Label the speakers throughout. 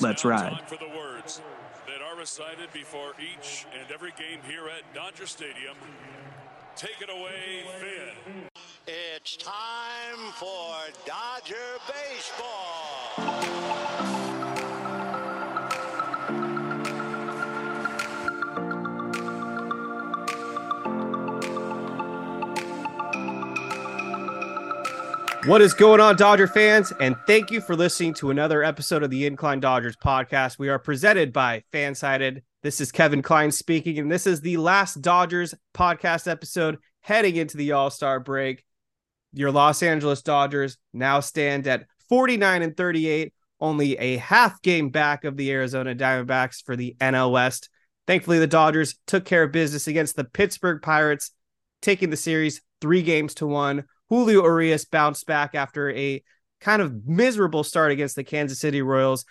Speaker 1: Let's
Speaker 2: now
Speaker 1: ride.
Speaker 2: time for the words that are recited before each and every game here at Dodger Stadium. Take it away, Vin.
Speaker 3: It's time for Dodger Baseball.
Speaker 4: What is going on, Dodger fans? And thank you for listening to another episode of the Incline Dodgers podcast. We are presented by Fansided. This is Kevin Klein speaking, and this is the last Dodgers podcast episode heading into the All Star break. Your Los Angeles Dodgers now stand at 49 and 38, only a half game back of the Arizona Diamondbacks for the NL West. Thankfully, the Dodgers took care of business against the Pittsburgh Pirates, taking the series three games to one. Julio Urias bounced back after a kind of miserable start against the Kansas City Royals,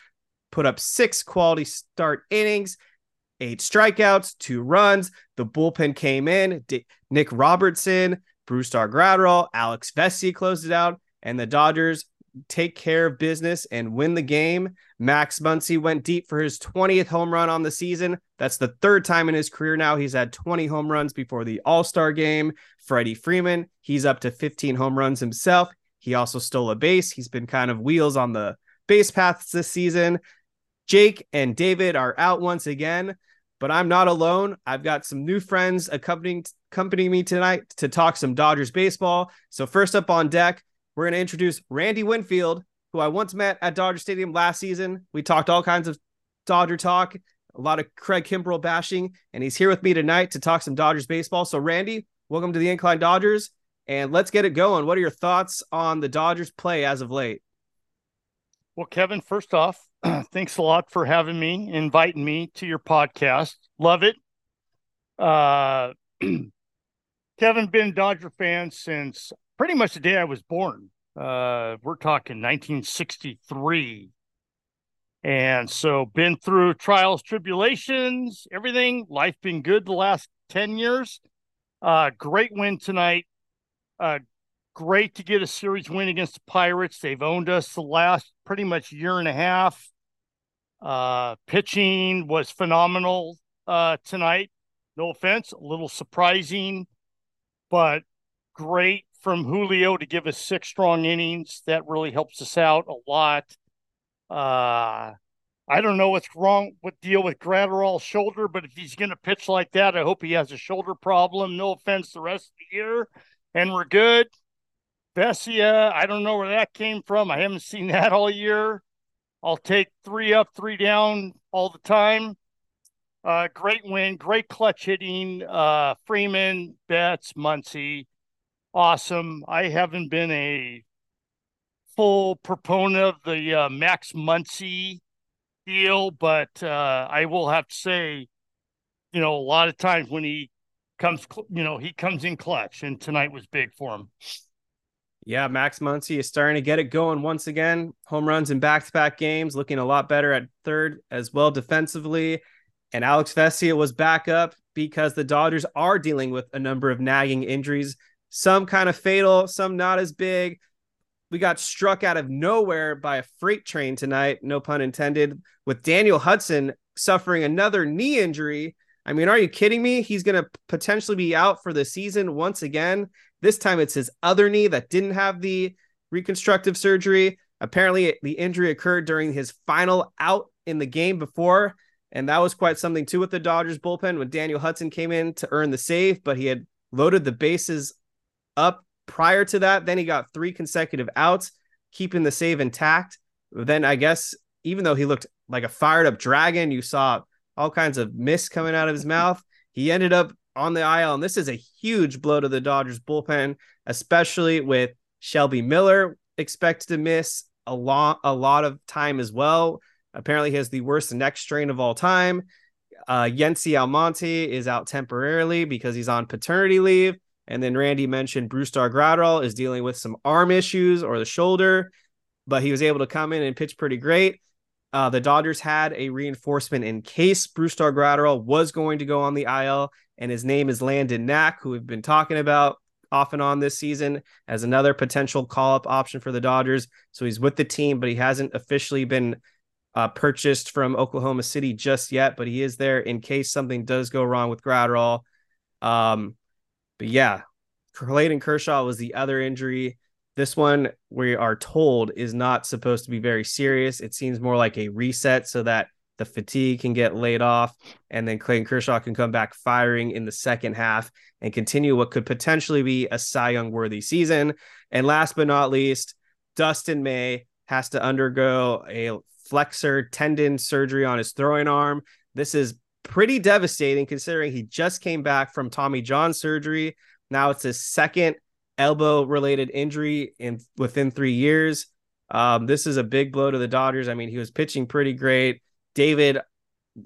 Speaker 4: put up six quality start innings, eight strikeouts, two runs. The bullpen came in. D- Nick Robertson, Brusdar Graterol, Alex Vesia closed it out, and the Dodgers take care of business and win the game. Max Muncy went deep for his 20th home run on the season. That's the third time in his career now. He's had 20 home runs before the All Star game. Freddie Freeman, he's up to 15 home runs himself. He also stole a base. He's been kind of wheels on the base paths this season. Jake and David are out once again, but I'm not alone. I've got some new friends accompanying accompanying me tonight to talk some Dodgers baseball. So first up on deck, we're going to introduce Randy Winfield, who I once met at Dodger Stadium last season. We talked all kinds of Dodger talk, a lot of Craig Kimbrel bashing, and he's here with me tonight to talk some Dodgers baseball. So, Randy, welcome to the Incline Dodgers, and let's get it going. What are your thoughts on the Dodgers' play as of late?
Speaker 5: Well, Kevin, first off, thanks a lot for having me, inviting me to your podcast. Love it. Uh, Kevin, been Dodger fan since pretty much the day I was born. Uh, we're talking 1963. And so been through trials, tribulations, everything. Life been good the last 10 years. Uh, great win tonight. Uh, great to get a series win against the Pirates. They've owned us the last pretty much year and a half. Uh, pitching was phenomenal uh, tonight. No offense, a little surprising, but great from Julio to give us six strong innings. That really helps us out a lot. Uh, I don't know what's wrong with deal with Graterol's shoulder, but if he's going to pitch like that, I hope he has a shoulder problem. No offense, the rest of the year, and we're good. Vesia, I don't know where that came from. I haven't seen that all year. I'll take three up, three down all the time. Uh, great win, great clutch hitting. Uh, Freeman, Betts, Muncy, awesome. I haven't been a full proponent of the uh, Max Muncy deal, but uh, I will have to say, you know, a lot of times when he comes, you know, he comes in clutch, and tonight was big for him.
Speaker 4: Yeah, Max Muncy is starting to get it going once again. Home runs in back-to-back games, looking a lot better at third as well defensively. And Alex Vesia was back up because the Dodgers are dealing with a number of nagging injuries, some kind of fatal, some not as big. We got struck out of nowhere by a freight train tonight, no pun intended, with Daniel Hudson suffering another knee injury. I mean, are you kidding me? He's going to potentially be out for the season once again. This time it's his other knee that didn't have the reconstructive surgery. Apparently, the injury occurred during his final out in the game before. And that was quite something too with the Dodgers bullpen when Daniel Hudson came in to earn the save, but he had loaded the bases up prior to that. Then he got three consecutive outs, keeping the save intact. Then I guess even though he looked like a fired up dragon, you saw all kinds of mist coming out of his mouth. He ended up on the IL, and this is a huge blow to the Dodgers bullpen, especially with Shelby Miller expected to miss a lot a lot of time as well. Apparently, he has the worst neck strain of all time. Uh, Yency Almonte is out temporarily because he's on paternity leave. And then Randy mentioned Brusdar Graterol is dealing with some arm issues or the shoulder, but he was able to come in and pitch pretty great. Uh, the Dodgers had a reinforcement in case Brusdar Graterol was going to go on the IL, and his name is Landon Knack, who we've been talking about off and on this season as another potential call up option for the Dodgers. So he's with the team, but he hasn't officially been uh, purchased from Oklahoma City just yet, but he is there in case something does go wrong with Graterol. Um, but yeah, Clayton Kershaw was the other injury. This one, we are told, is not supposed to be very serious. It seems more like a reset so that the fatigue can get laid off, and then Clayton Kershaw can come back firing in the second half and continue what could potentially be a Cy Young worthy season. And last but not least, Dustin May has to undergo a flexor tendon surgery on his throwing arm. This is pretty devastating considering he just came back from Tommy John surgery. Now it's his second elbow related injury in within three years. Um, this is a big blow to the Dodgers. I mean, he was pitching pretty great. David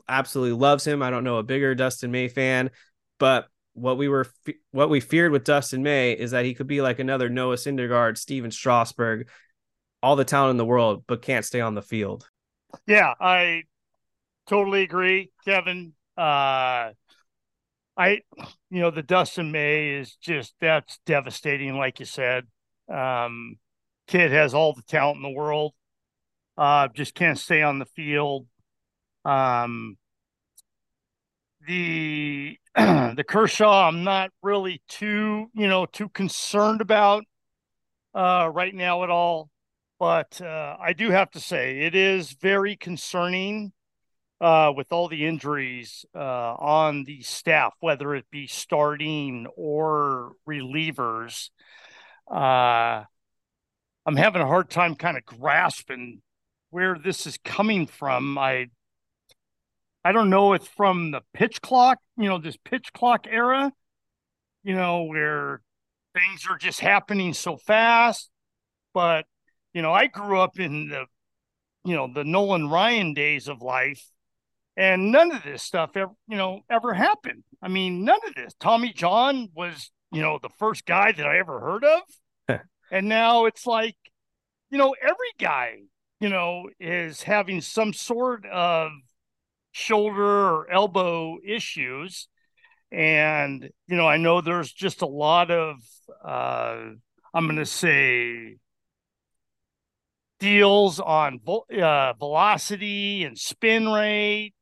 Speaker 4: absolutely loves him. I don't know a bigger Dustin May fan, but what we were what we feared with Dustin May is that he could be like another Noah Syndergaard, Stephen Strasburg, all the talent in the world, but can't stay on the field.
Speaker 5: Yeah, I totally agree, Kevin. Uh, I, you know, the Dustin May is just that's devastating, like you said. Um, kid has all the talent in the world, uh, just can't stay on the field. Um, the the Kershaw, I'm not really too, you know, too concerned about uh, right now at all. But uh, I do have to say, it is very concerning uh, with all the injuries uh, on the staff, whether it be starting or relievers. Uh, I'm having a hard time kind of grasping where this is coming from. I I don't know. If it's from the pitch clock, you know, this pitch clock era, you know, where things are just happening so fast. But you know, I grew up in the, you know, the Nolan Ryan days of life, and none of this stuff ever, you know, ever happened. I mean, none of this. Tommy John was, you know, the first guy that I ever heard of, and now it's like, you know, every guy, you know, is having some sort of shoulder or elbow issues. And, you know, I know there's just a lot of, uh, I'm going to say, deals on uh, velocity and spin rate.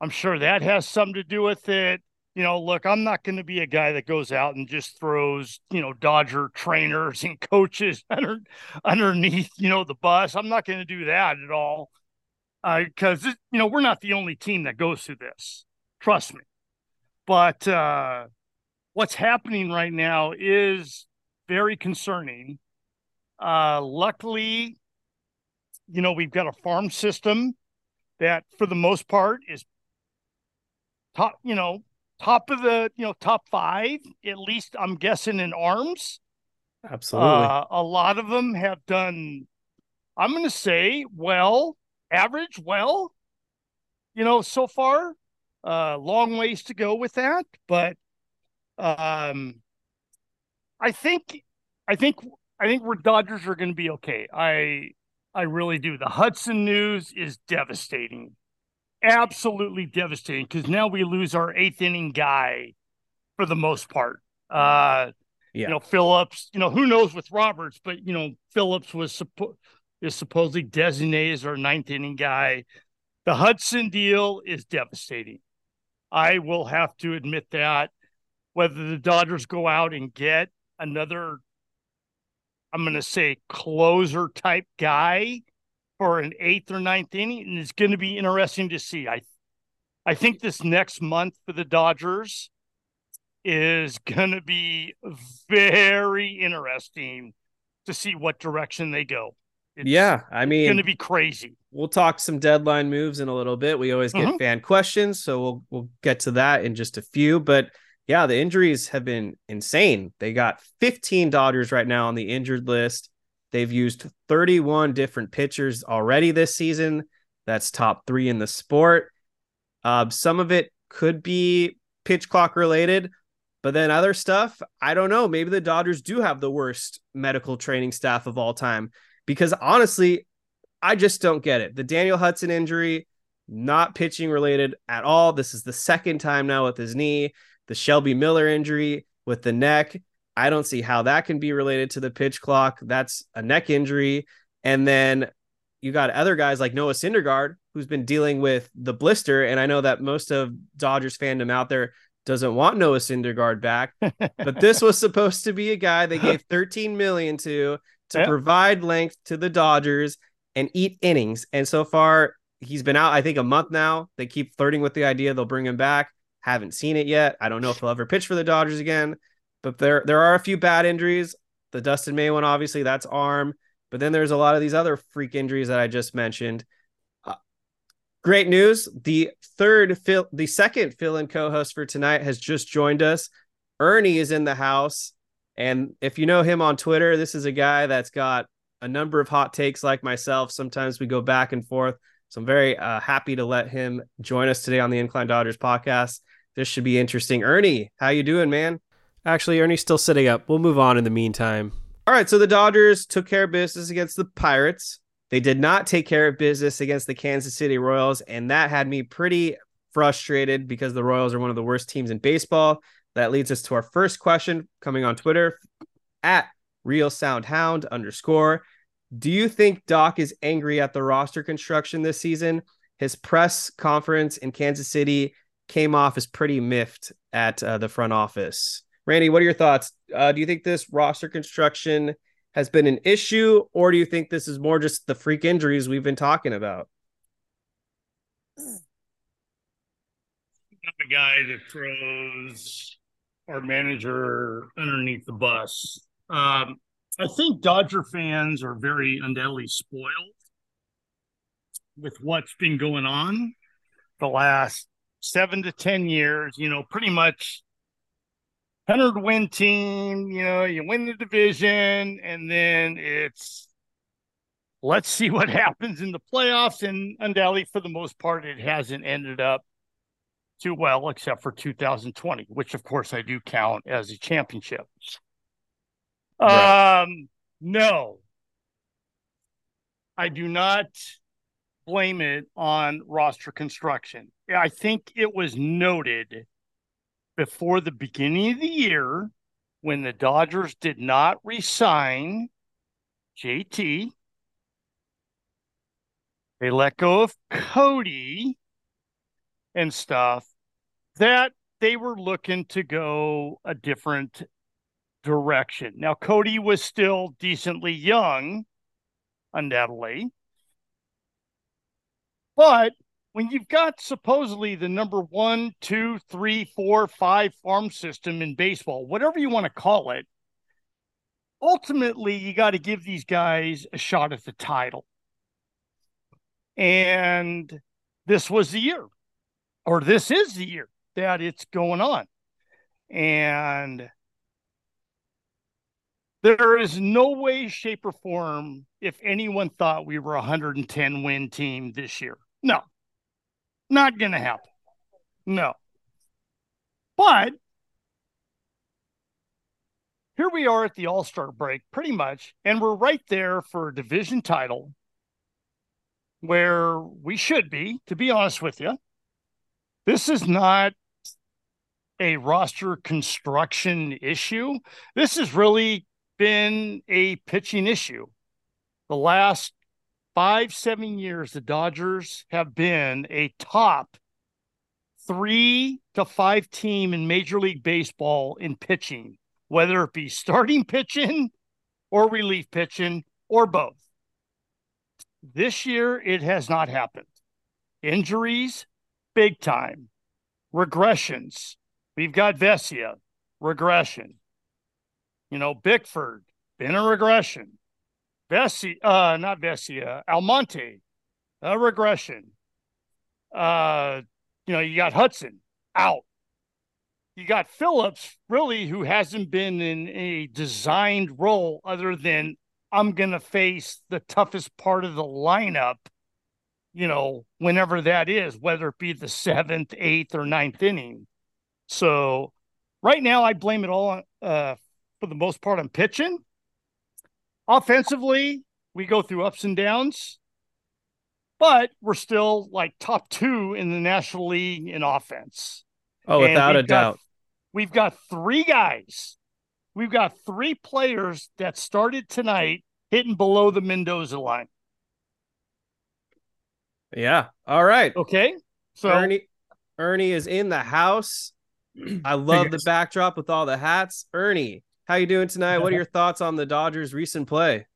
Speaker 5: I'm sure that has something to do with it. You know, look, I'm not going to be a guy that goes out and just throws, you know, Dodger trainers and coaches under, underneath, you know, the bus. I'm not going to do that at all because, uh, you know, we're not the only team that goes through this. Trust me. But uh, what's happening right now is very concerning uh, luckily, you know, we've got a farm system that, for the most part, is top, you know, top of the, you know, top five, at least I'm guessing in arms.
Speaker 4: Absolutely.
Speaker 5: Uh, a lot of them have done, I'm going to say, well, average, well, you know, so far. Uh, long ways to go with that, but um, I think I think I think we're Dodgers are going to be okay. I I really do. The Hudson news is devastating, absolutely devastating. Because now we lose our eighth inning guy for the most part. Uh, yeah. You know, Phillips. You know, who knows with Roberts, but you know, Phillips was suppo- is supposedly designated as our ninth inning guy. The Hudson deal is devastating. I will have to admit that. Whether the Dodgers go out and get another I'm going to say closer type guy for an eighth or ninth inning, and it's going to be interesting to see. I, I think this next month for the Dodgers is going to be very interesting to see what direction they go.
Speaker 4: It's, yeah, I mean,
Speaker 5: going to be crazy.
Speaker 4: We'll talk some deadline moves in a little bit. We always get mm-hmm. fan questions, so we'll we'll get to that in just a few. But yeah, the injuries have been insane. They got 15 Dodgers right now on the injured list. They've used 31 different pitchers already this season. That's top three in the sport. Uh, some of it could be pitch clock related, but then other stuff, I don't know. Maybe the Dodgers do have the worst medical training staff of all time because honestly, I just don't get it. The Daniel Hudson injury, not pitching related at all. This is the second time now with his knee. The Shelby Miller injury with the neck. I don't see how that can be related to the pitch clock. That's a neck injury. And then you got other guys like Noah Syndergaard, who's been dealing with the blister. And I know that most of Dodgers fandom out there doesn't want Noah Syndergaard back, but this was supposed to be a guy they gave 13 million to to yeah. provide length to the Dodgers and eat innings. And so far, he's been out, I think, a month now. They keep flirting with the idea they'll bring him back. Haven't seen it yet. I don't know if he'll ever pitch for the Dodgers again. But there there are a few bad injuries. The Dustin May one, obviously, that's arm. But then there's a lot of these other freak injuries that I just mentioned. Uh, great news. The third fill, the second fill-in co-host for tonight has just joined us. Ernie is in the house. And if you know him on Twitter, this is a guy that's got a number of hot takes like myself. Sometimes we go back and forth. So I'm very uh, happy to let him join us today on the Incline Dodgers podcast. This should be interesting. Ernie, how you doing, man?
Speaker 6: Actually, Ernie's still sitting up. We'll move on in the meantime.
Speaker 4: All right, so the Dodgers took care of business against the Pirates. They did not take care of business against the Kansas City Royals, and that had me pretty frustrated because the Royals are one of the worst teams in baseball. That leads us to our first question coming on Twitter at Real Sound Hound underscore. Do you think Doc is angry at the roster construction this season? His press conference in Kansas City came off as pretty miffed at uh, the front office. Randy, what are your thoughts? Uh, do you think this roster construction has been an issue, or do you think this is more just the freak injuries we've been talking about?
Speaker 5: I'm a guy that throws our manager underneath the bus. Um, I think Dodger fans are very undoubtedly spoiled with what's been going on the last seven to 10 years. You know, pretty much 100 win team, you know, you win the division, and then it's let's see what happens in the playoffs. And undoubtedly, for the most part, it hasn't ended up too well, except for 2020, which of course I do count as a championship. Right. Um, no, I do not blame it on roster construction. I think it was noted before the beginning of the year when the Dodgers did not resign JT. They let go of Cody and stuff that they were looking to go a different direction. Now, Cody was still decently young, undoubtedly. But when you've got supposedly the number one, two, three, four, five farm system in baseball, whatever you want to call it, ultimately you got to give these guys a shot at the title. And this was the year, or this is the year that it's going on. And there is no way, shape, or form if anyone thought we were a 110 win team this year. No, not going to happen. No. But here we are at the All Star break, pretty much, and we're right there for a division title where we should be, to be honest with you. This is not a roster construction issue. This has really been a pitching issue. The last five, seven years, the Dodgers have been a top three to five team in Major League Baseball in pitching, whether it be starting pitching or relief pitching or both. This year, it has not happened. Injuries, big time. Regressions. We've got Vesia, regression. You know, Bickford, been a regression. Vessi, uh, not Vesia, Almonte, a regression. Uh, you know, you got Hudson out. You got Phillips, really, who hasn't been in a designed role other than I'm going to face the toughest part of the lineup, you know, whenever that is, whether it be the seventh, eighth, or ninth inning. So right now, I blame it all on, uh, for the most part on pitching. Offensively, we go through ups and downs, but we're still like top two in the National League in offense.
Speaker 4: Oh,
Speaker 5: And
Speaker 4: without a
Speaker 5: got-
Speaker 4: doubt.
Speaker 5: We've got three guys. We've got three players that started tonight hitting below the Mendoza line.
Speaker 4: Yeah. All right.
Speaker 5: Okay. So
Speaker 4: Ernie Ernie is in the house. I love the backdrop with all the hats. Ernie, how you doing tonight? What are your thoughts on the Dodgers' recent play?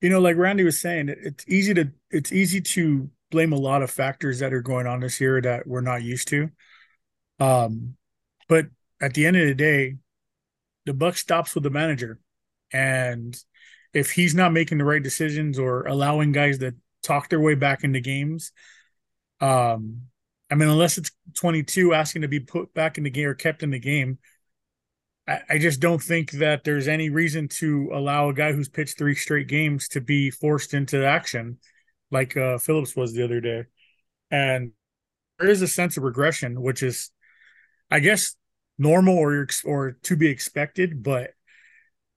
Speaker 7: you know, like Randy was saying, it- it's easy to it's easy to blame a lot of factors that are going on this year that we're not used to. Um, but at the end of the day, the buck stops with the manager, and if he's not making the right decisions or allowing guys to talk their way back into games, um, I mean, unless it's 22 asking to be put back in the game or kept in the game, I, just don't think that there's any reason to allow a guy who's pitched three straight games to be forced into action like uh, Phillips was the other day. And there is a sense of regression, which is, I guess, normal or or to be expected, but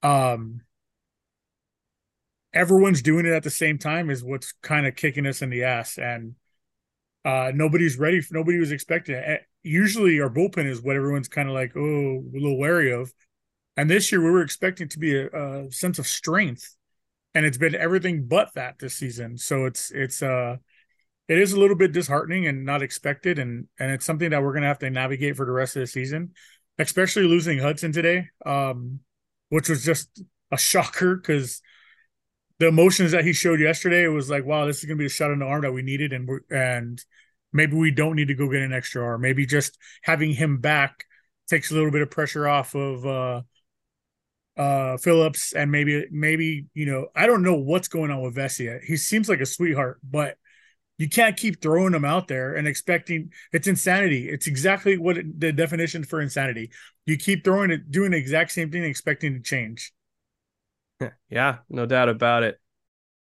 Speaker 7: um, everyone's doing it at the same time is what's kind of kicking us in the ass, and uh, nobody's ready. For, nobody was expecting it. Usually, our bullpen is what everyone's kind of like, oh, a little wary of. And this year, we were expecting to be a, a sense of strength, and it's been everything but that this season. So it's it's uh it is a little bit disheartening and not expected, and and it's something that we're gonna have to navigate for the rest of the season, especially losing Hudson today, um, which was just a shocker because the emotions that he showed yesterday, was like, wow, this is gonna be a shot in the arm that we needed, and and maybe we don't need to go get an extra arm. Maybe just having him back takes a little bit of pressure off of uh uh Phillips and maybe maybe you know I don't know what's going on with Vesia. He seems like a sweetheart, but you can't keep throwing him out there and expecting it's insanity. It's exactly what it, the definition for insanity. You keep throwing it, doing the exact same thing, expecting to change.
Speaker 4: Yeah, no doubt about it.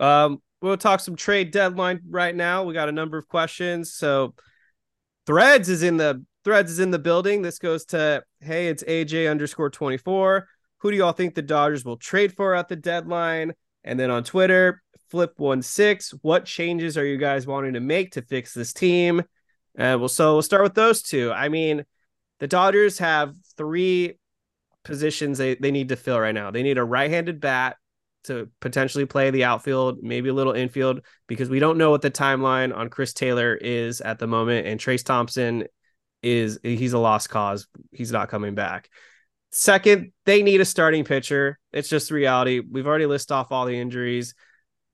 Speaker 4: Um, we'll talk some trade deadline right now. We got a number of questions. So Threads is in the Threads is in the building. This goes to hey, it's AJ underscore 24. Who do y'all think the Dodgers will trade for at the deadline? And then on Twitter, flip one six. What changes are you guys wanting to make to fix this team? Uh, well, so we'll start with those two. I mean, the Dodgers have three positions they, they need to fill right now. They need a right-handed bat to potentially play the outfield, maybe a little infield, because we don't know what the timeline on Chris Taylor is at the moment. And Trayce Thompson is he's a lost cause. He's not coming back. Second, they need a starting pitcher. It's just reality. We've already listed off all the injuries,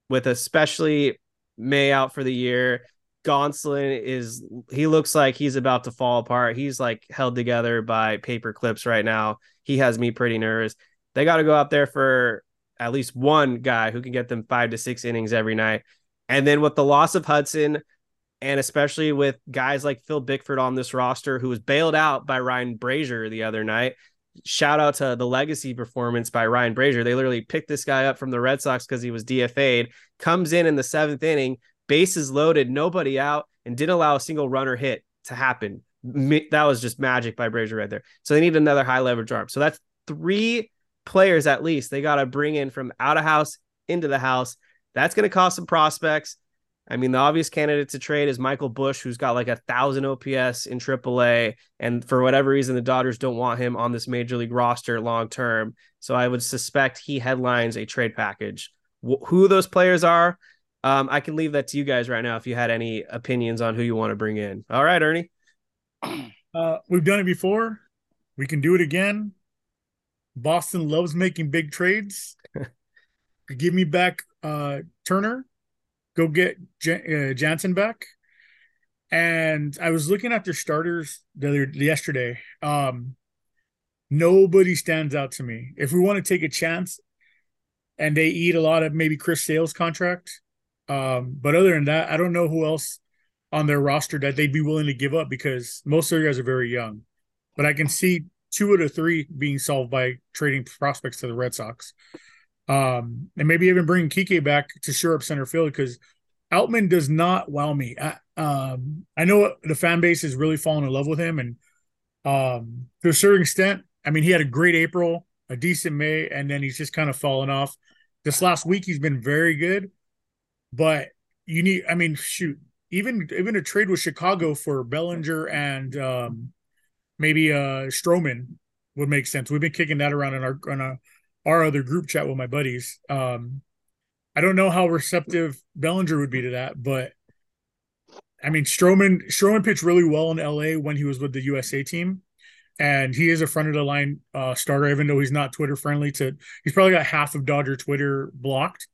Speaker 4: with especially May out for the year. Gonsolin is he looks like he's about to fall apart. He's like held together by paper clips right now. He has me pretty nervous. They got to go out there for at least one guy who can get them five to six innings every night. And then with the loss of Hudson, and especially with guys like Phil Bickford on this roster, who was bailed out by Ryan Brasier the other night. Shout out to the legacy performance by Ryan Brasier. They literally picked this guy up from the Red Sox because he was DFA'd, comes in in the seventh inning, bases loaded, nobody out, and didn't allow a single runner hit to happen. That was just magic by Brasier right there. So they need another high leverage arm. So that's three players at least they got to bring in from out of house into the house. That's going to cost some prospects. I mean, the obvious candidate to trade is Michael Busch, who's got like a thousand OPS in AAA, and for whatever reason, the Dodgers don't want him on this major league roster long term. So I would suspect he headlines a trade package. Wh- who those players are, um, I can leave that to you guys right now if you had any opinions on who you want to bring in. All right, Ernie.
Speaker 7: Uh, we've done it before. We can do it again. Boston loves making big trades. give me back uh, Turner, go get J- uh, Jansen back. And I was looking at their starters the other yesterday. Um, nobody stands out to me. If we want to take a chance, and they eat a lot of maybe Chris Sale's contract, um, but other than that, I don't know who else on their roster that they'd be willing to give up because most of their guys are very young. But I can see two out of three being solved by trading prospects to the Red Sox. Um, and maybe even bring Kike back to shore up center field because Outman does not wow me. I, um, I know the fan base has really fallen in love with him, and um, to a certain extent, I mean, he had a great April, a decent May, and then he's just kind of fallen off. This last week, he's been very good, but you need, I mean, shoot, even even a trade with Chicago for Bellinger and um, maybe uh Stroman would make sense. We've been kicking that around in our on a, our other group chat with my buddies. Um, I don't know how receptive Bellinger would be to that, but I mean Stroman Stroman pitched really well in LA when he was with the USA team. And he is a front of the line uh, starter, even though he's not Twitter friendly. To he's probably got half of Dodger Twitter blocked,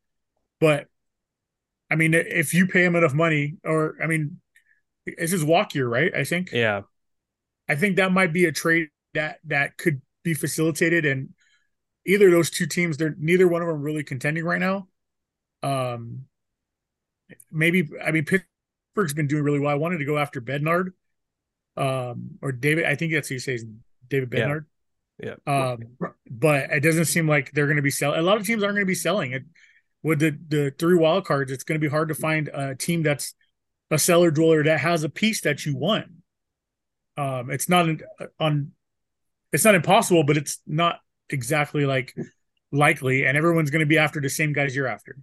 Speaker 7: but I mean, if you pay him enough money, or I mean, this is walk year, right? I think.
Speaker 4: Yeah.
Speaker 7: I think that might be a trade that that could be facilitated, and either those two teams, they're neither one of them really contending right now. Um, maybe I mean Pittsburgh's been doing really well. I wanted to go after Bednar, um, or David. I think that's who you say is David Bednar.
Speaker 4: Yeah.
Speaker 7: yeah. Um, but it doesn't seem like they're going to be selling. A lot of teams aren't going to be selling it with the the three wild cards, it's going to be hard to find a team that's a seller dweller that has a piece that you want. Um, it's not an, on, it's not impossible, but it's not exactly like likely, and everyone's going to be after the same guys you're after.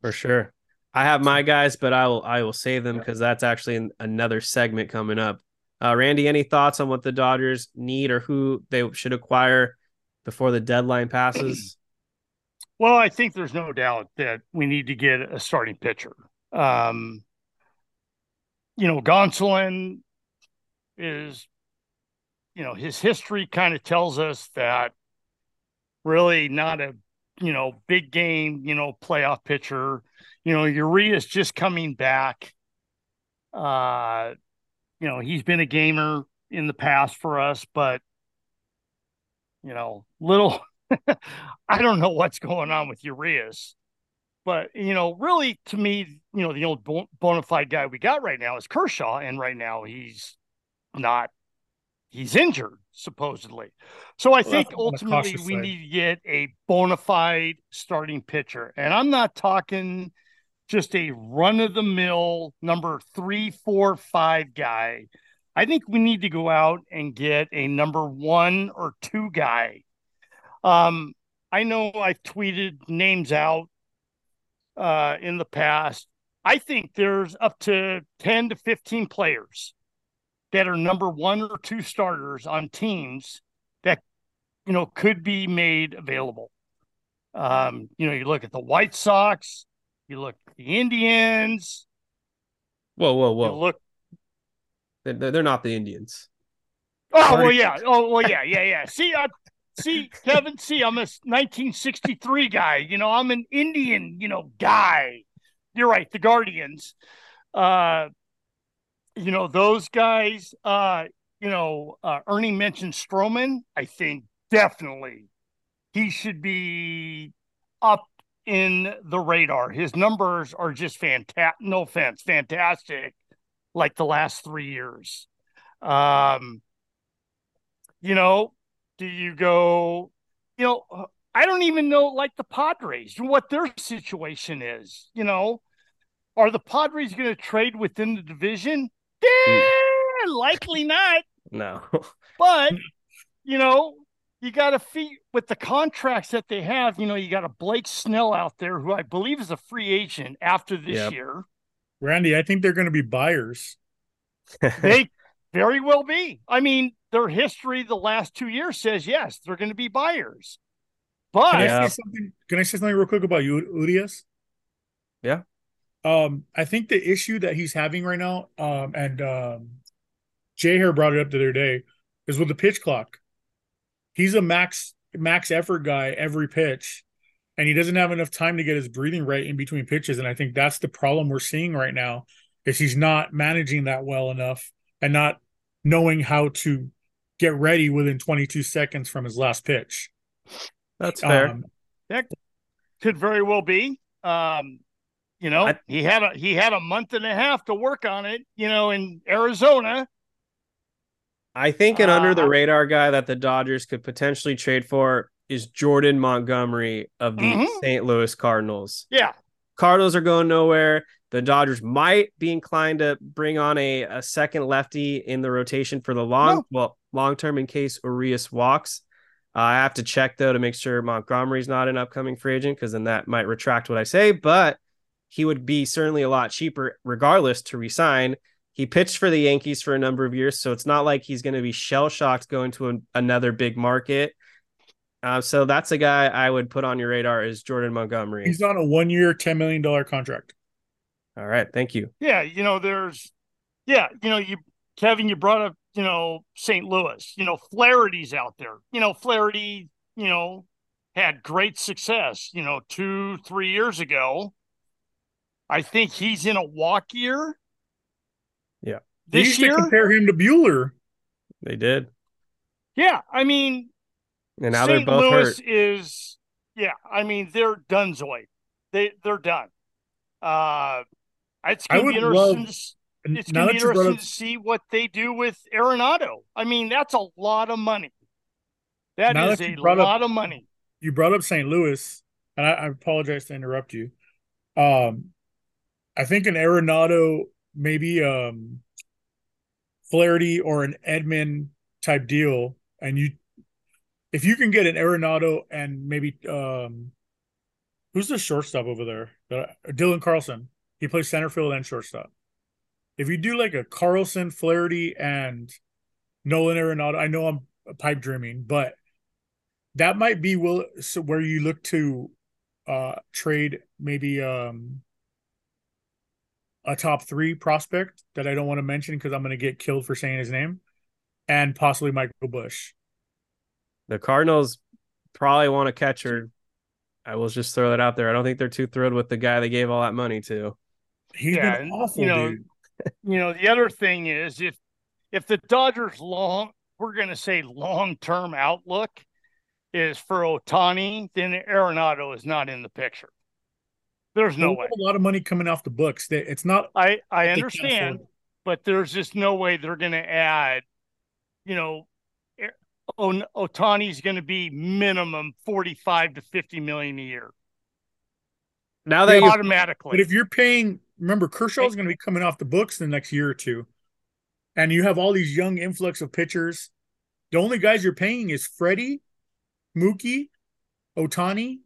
Speaker 4: For sure, I have my guys, but I will I will save them because that's actually another segment coming up. Uh, Randy, any thoughts on what the Dodgers need or who they should acquire before the deadline passes?
Speaker 5: Well, I think there's no doubt that we need to get a starting pitcher. Um, you know, Gonsolin is, you know, his history kind of tells us that really not a, you know, big game, you know, playoff pitcher. You know, Urias just coming back. Uh, you know, he's been a gamer in the past for us, but you know, little I don't know what's going on with Urias, but you know, really to me, you know, the old bona fide guy we got right now is Kershaw, and right now he's not. He's injured supposedly, so I well, think ultimately we side. need to get a bona fide starting pitcher, and I'm not talking just a run of the mill number three, four, five guy. I think we need to go out and get a number one or two guy um, I know I've tweeted names out uh, in the past. I think there's up to 10 to 15 players that are number one or two starters on teams that, you know, could be made available. Um, you know, you look at the White Sox, you look at the Indians.
Speaker 4: Whoa, whoa, whoa.
Speaker 5: look.
Speaker 4: They're, they're not the Indians.
Speaker 5: Oh, well, yeah. Oh, well, yeah, yeah, yeah. See, I, see, Kevin, see, I'm a 1963 guy. You know, I'm an Indian, you know, guy. You're right, the Guardians. Uh, you know, those guys, uh, you know, uh, Ernie mentioned Stroman. I think definitely he should be up in the radar. His numbers are just fantastic. No offense, fantastic. Like the last three years. Um, you know, do you go, you know, I don't even know like the Padres what their situation is. You know, are the Padres going to trade within the division? Yeah, likely not.
Speaker 4: No,
Speaker 5: but you know, you got to feed with the contracts that they have. You know, you got a Blake Snell out there who I believe is a free agent after this yep. year.
Speaker 7: Randy, I think they're going to be buyers.
Speaker 5: they very well be. I mean, their history the last two years says yes, they're going to be buyers. But
Speaker 7: can I, say something, can I say something real quick about Urias?
Speaker 4: Yeah.
Speaker 7: Um, I think the issue that he's having right now, um, and um, Jay here brought it up the other day, is with the pitch clock. He's a max max effort guy every pitch, and he doesn't have enough time to get his breathing right in between pitches. And I think that's the problem we're seeing right now is he's not managing that well enough and not knowing how to get ready within 22 seconds from his last pitch.
Speaker 4: That's fair. Um,
Speaker 5: that could very well be. Um, you know, I, he had a he had a month and a half to work on it. You know, in Arizona.
Speaker 4: I think an uh, under the radar guy that the Dodgers could potentially trade for is Jordan Montgomery of the mm-hmm. St. Louis Cardinals.
Speaker 5: Yeah.
Speaker 4: Cardinals are going nowhere. The Dodgers might be inclined to bring on a, a second lefty in the rotation for the long, no. well, long term in case Urias walks. Uh, I have to check though to make sure Montgomery's not an upcoming free agent because then that might retract what I say. But he would be certainly a lot cheaper regardless to resign. He pitched for the Yankees for a number of years, so it's not like he's going to be shell shocked going to a, another big market. Uh, so that's a guy I would put on your radar is Jordan Montgomery.
Speaker 7: He's on a one year, $10 million contract.
Speaker 4: All right. Thank you.
Speaker 5: Yeah. You know, there's, yeah, you know, you, Kevin, you brought up, you know, St. Louis, you know, Flaherty's out there. You know, Flaherty, you know, had great success, you know, two, three years ago. I think he's in a walk year.
Speaker 4: Yeah.
Speaker 5: This year.
Speaker 7: compare him to Buehler.
Speaker 4: They did.
Speaker 5: Yeah. I mean,
Speaker 4: and now St. they're both Louis hurt.
Speaker 5: is yeah, I mean they're done Zoid. They they're done. Uh it's gonna be interesting love, to, it's gonna be interesting up, to see what they do with Arenado. I mean, that's a lot of money. That is that a lot up, of money.
Speaker 7: You brought up St. Louis, and I, I apologize to interrupt you. Um I think an Arenado, maybe um Flaherty or an Edman type deal, and you if you can get an Arenado and maybe um, who's the shortstop over there? Dylan Carlson. He plays center field and shortstop. If you do like a Carlson, Flaherty, and Nolan Arenado, I know I'm pipe dreaming, but that might be will so where you look to uh trade maybe um a top three prospect that I don't want to mention because I'm going to get killed for saying his name, and possibly Michael Busch.
Speaker 4: the Cardinals probably want a catcher. I will just throw that out there. I don't think they're too thrilled with the guy they gave all that money to.
Speaker 7: He's yeah, been awful,
Speaker 5: you know, you know, the other thing is if if the Dodgers long we're gonna say long term outlook is for Ohtani, then Arenado is not in the picture. There's no way.
Speaker 7: A lot of money coming off the books. It's not.
Speaker 5: I I understand, but there's just no way they're going to add, you know, eh, Ohtani's going to be minimum 45 to 50 million a year.
Speaker 4: Now that
Speaker 5: automatically.
Speaker 7: But if you're paying, remember Kershaw's going to be coming off the books in the next year or two. And you have all these young influx of pitchers. The only guys you're paying is Freddie, Mookie, Ohtani,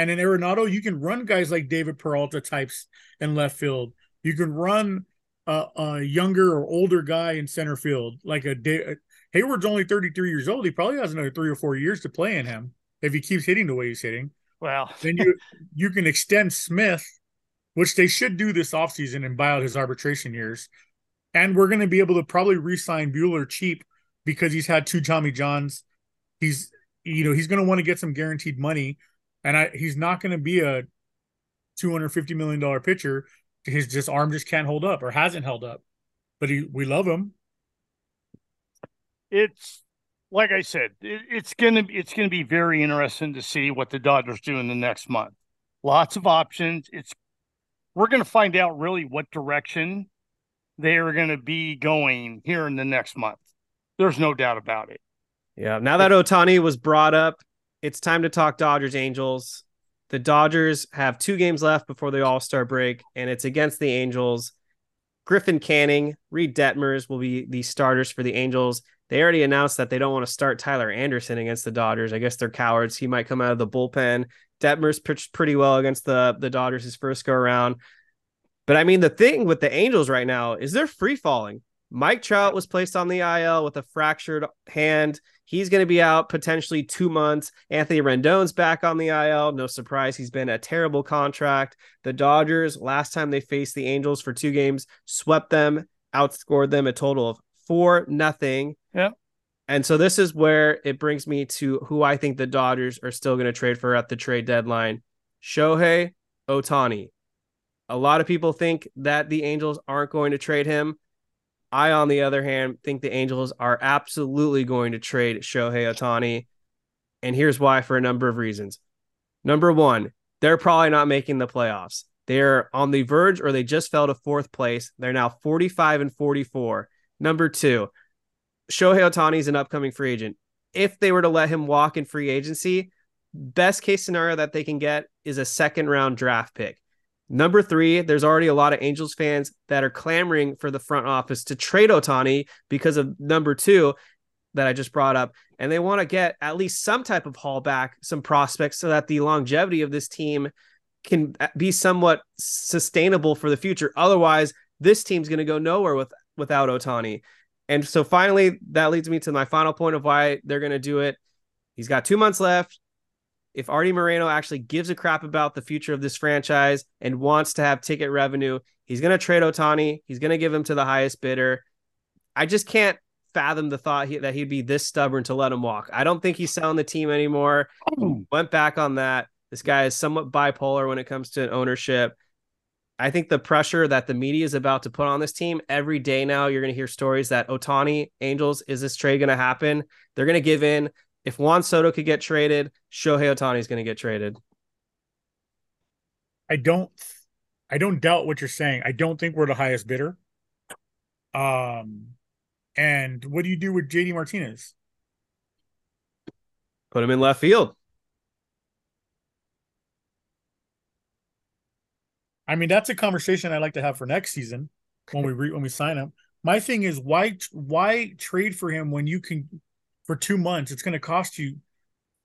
Speaker 7: and in Arenado, you can run guys like David Peralta types in left field. You can run a, a younger or older guy in center field, like a, Heyward's only 33 years old. He probably has another three or four years to play in him if he keeps hitting the way he's hitting.
Speaker 5: Well,
Speaker 7: then you you can extend Smith, which they should do this offseason and buy out his arbitration years. And we're going to be able to probably re-sign Buehler cheap because he's had two Tommy Johns. He's you know he's going to want to get some guaranteed money, and I he's not going to be a 250 million dollar pitcher. His just arm just can't hold up or hasn't held up. But he we love him
Speaker 5: it's like I said, it, it's gonna it's gonna be very interesting to see what the Dodgers do in the next month. Lots of options. It's we're gonna find out really what direction they are gonna be going here in the next month. There's no doubt about it.
Speaker 4: Yeah. Now that Ohtani was brought up, it's time to talk Dodgers Angels. The Dodgers have two games left before the All Star break, and it's against the Angels. Griffin Canning, Reid Detmers will be the starters for the Angels. They already announced that they don't want to start Tyler Anderson against the Dodgers. I guess they're cowards. He might come out of the bullpen. Detmers pitched pretty well against the the Dodgers his first go around. But I mean, the thing with the Angels right now is they're free falling. Mike Trout was placed on the IL with a fractured hand. He's going to be out potentially two months. Anthony Rendon's back on the IL. No surprise. He's been a terrible contract. The Dodgers, last time they faced the Angels for two games, swept them, outscored them a total of four nothing.
Speaker 5: Yeah.
Speaker 4: And so this is where it brings me to who I think the Dodgers are still going to trade for at the trade deadline. Shohei Otani. A lot of people think that the Angels aren't going to trade him. I, on the other hand, think the Angels are absolutely going to trade Shohei Ohtani. And here's why for a number of reasons. Number one, they're probably not making the playoffs. They're on the verge or they just fell to fourth place. They're now 45 and 44. Number two, Shohei Ohtani is an upcoming free agent. If they were to let him walk in free agency, best case scenario that they can get is a second round draft pick. Number three, there's already a lot of Angels fans that are clamoring for the front office to trade Ohtani because of number two that I just brought up. And they want to get at least some type of haul back, some prospects, so that the longevity of this team can uh, be somewhat sustainable for the future. Otherwise, this team's going to go nowhere with without Ohtani. And so finally, that leads me to my final point of why they're going to do it. He's got two months left if Artie Moreno actually gives a crap about the future of this franchise and wants to have ticket revenue, he's going to trade Ohtani. He's going to give him to the highest bidder. I just can't fathom the thought he, that he'd be this stubborn to let him walk. I don't think he's selling the team anymore. Oh. Went back on that. This guy is somewhat bipolar when it comes to ownership. I think the pressure that the media is about to put on this team every day now, you're going to hear stories that Ohtani, Angels, is this trade going to happen? They're going to give in if Juan Soto could get traded, Shohei Ohtani is going to get traded.
Speaker 7: I don't, I don't doubt what you're saying. I don't think we're the highest bidder. Um, and what do you do with JD Martinez?
Speaker 4: Put him in left field.
Speaker 7: I mean, that's a conversation I'd like to have for next season when we re- when we sign him. My thing is why why trade for him when you can for two months, it's going to cost you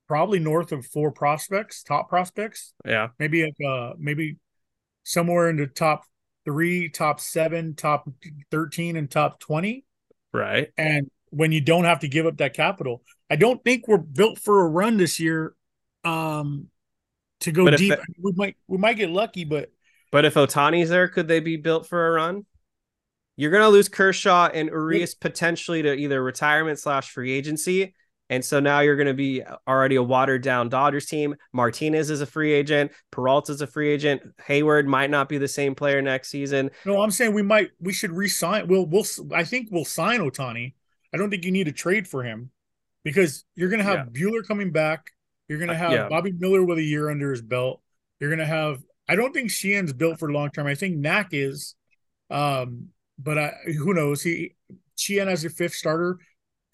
Speaker 7: probably north of four prospects, top prospects.
Speaker 4: Yeah,
Speaker 7: maybe like uh maybe somewhere in the top three, top seven, top thirteen, and top twenty.
Speaker 4: Right.
Speaker 7: And when you don't have to give up that capital, I don't think we're built for a run this year. Um, to go deep, it, we might we might get lucky, but
Speaker 4: but if Ohtani's there, could they be built for a run? You're going to lose Kershaw and Urias potentially to either retirement slash free agency. And so now you're going to be already a watered down Dodgers team. Martinez is a free agent. Peralta is a free agent. Hayward might not be the same player next season.
Speaker 7: No, I'm saying we might, we should resign. We'll, we'll, I think we'll sign Ohtani. I don't think you need to trade for him because you're going to have yeah. Buehler coming back. You're going to uh, have uh, yeah. Bobby Miller with a year under his belt. You're going to have, I don't think Sheehan's built for long term. I think Knack is. Um, but I, who knows? He Chien as your fifth starter,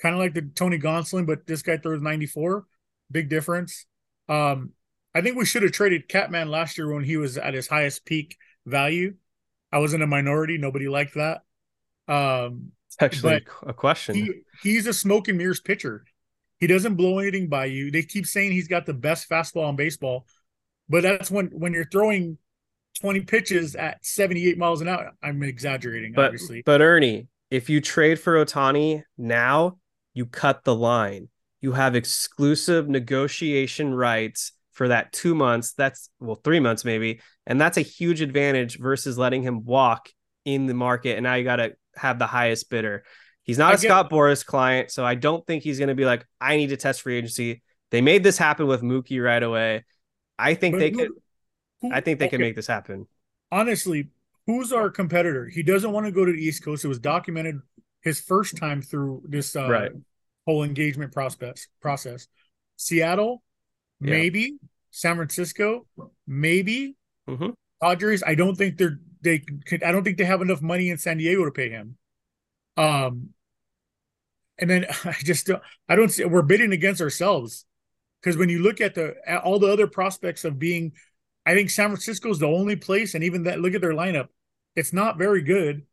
Speaker 7: kind of like the Tony Gonsolin, but this guy throws 94. Big difference. Um, I think we should have traded Catman last year when he was at his highest peak value. I was in a minority. Nobody liked that. Um,
Speaker 4: it's actually a question.
Speaker 7: He, he's a smoke and mirrors pitcher. He doesn't blow anything by you. They keep saying he's got the best fastball in baseball, but that's when when you're throwing 20 pitches at 78 miles an hour. I'm exaggerating,
Speaker 4: but,
Speaker 7: obviously.
Speaker 4: But Ernie, if you trade for Ohtani now, you cut the line. You have exclusive negotiation rights for that two months. That's well, three months maybe. And that's a huge advantage versus letting him walk in the market. And now you got to have the highest bidder. He's not I a get, Scott Boras client. So I don't think he's going to be like, I need to test free agency. They made this happen with Mookie right away. I think they could. Who, I think they okay. can make this happen.
Speaker 7: Honestly, who's our competitor? He doesn't want to go to the East Coast. It was documented his first time through this uh, right. whole engagement process. Process. Seattle, yeah. maybe. San Francisco, maybe. Mm-hmm. Padres. I don't think they're they could. I don't think they have enough money in San Diego to pay him. Um, and then I just don't. I don't see. We're bidding against ourselves because when you look at the at all the other prospects of being I think San Francisco is the only place, and even that look at their lineup, it's not very good.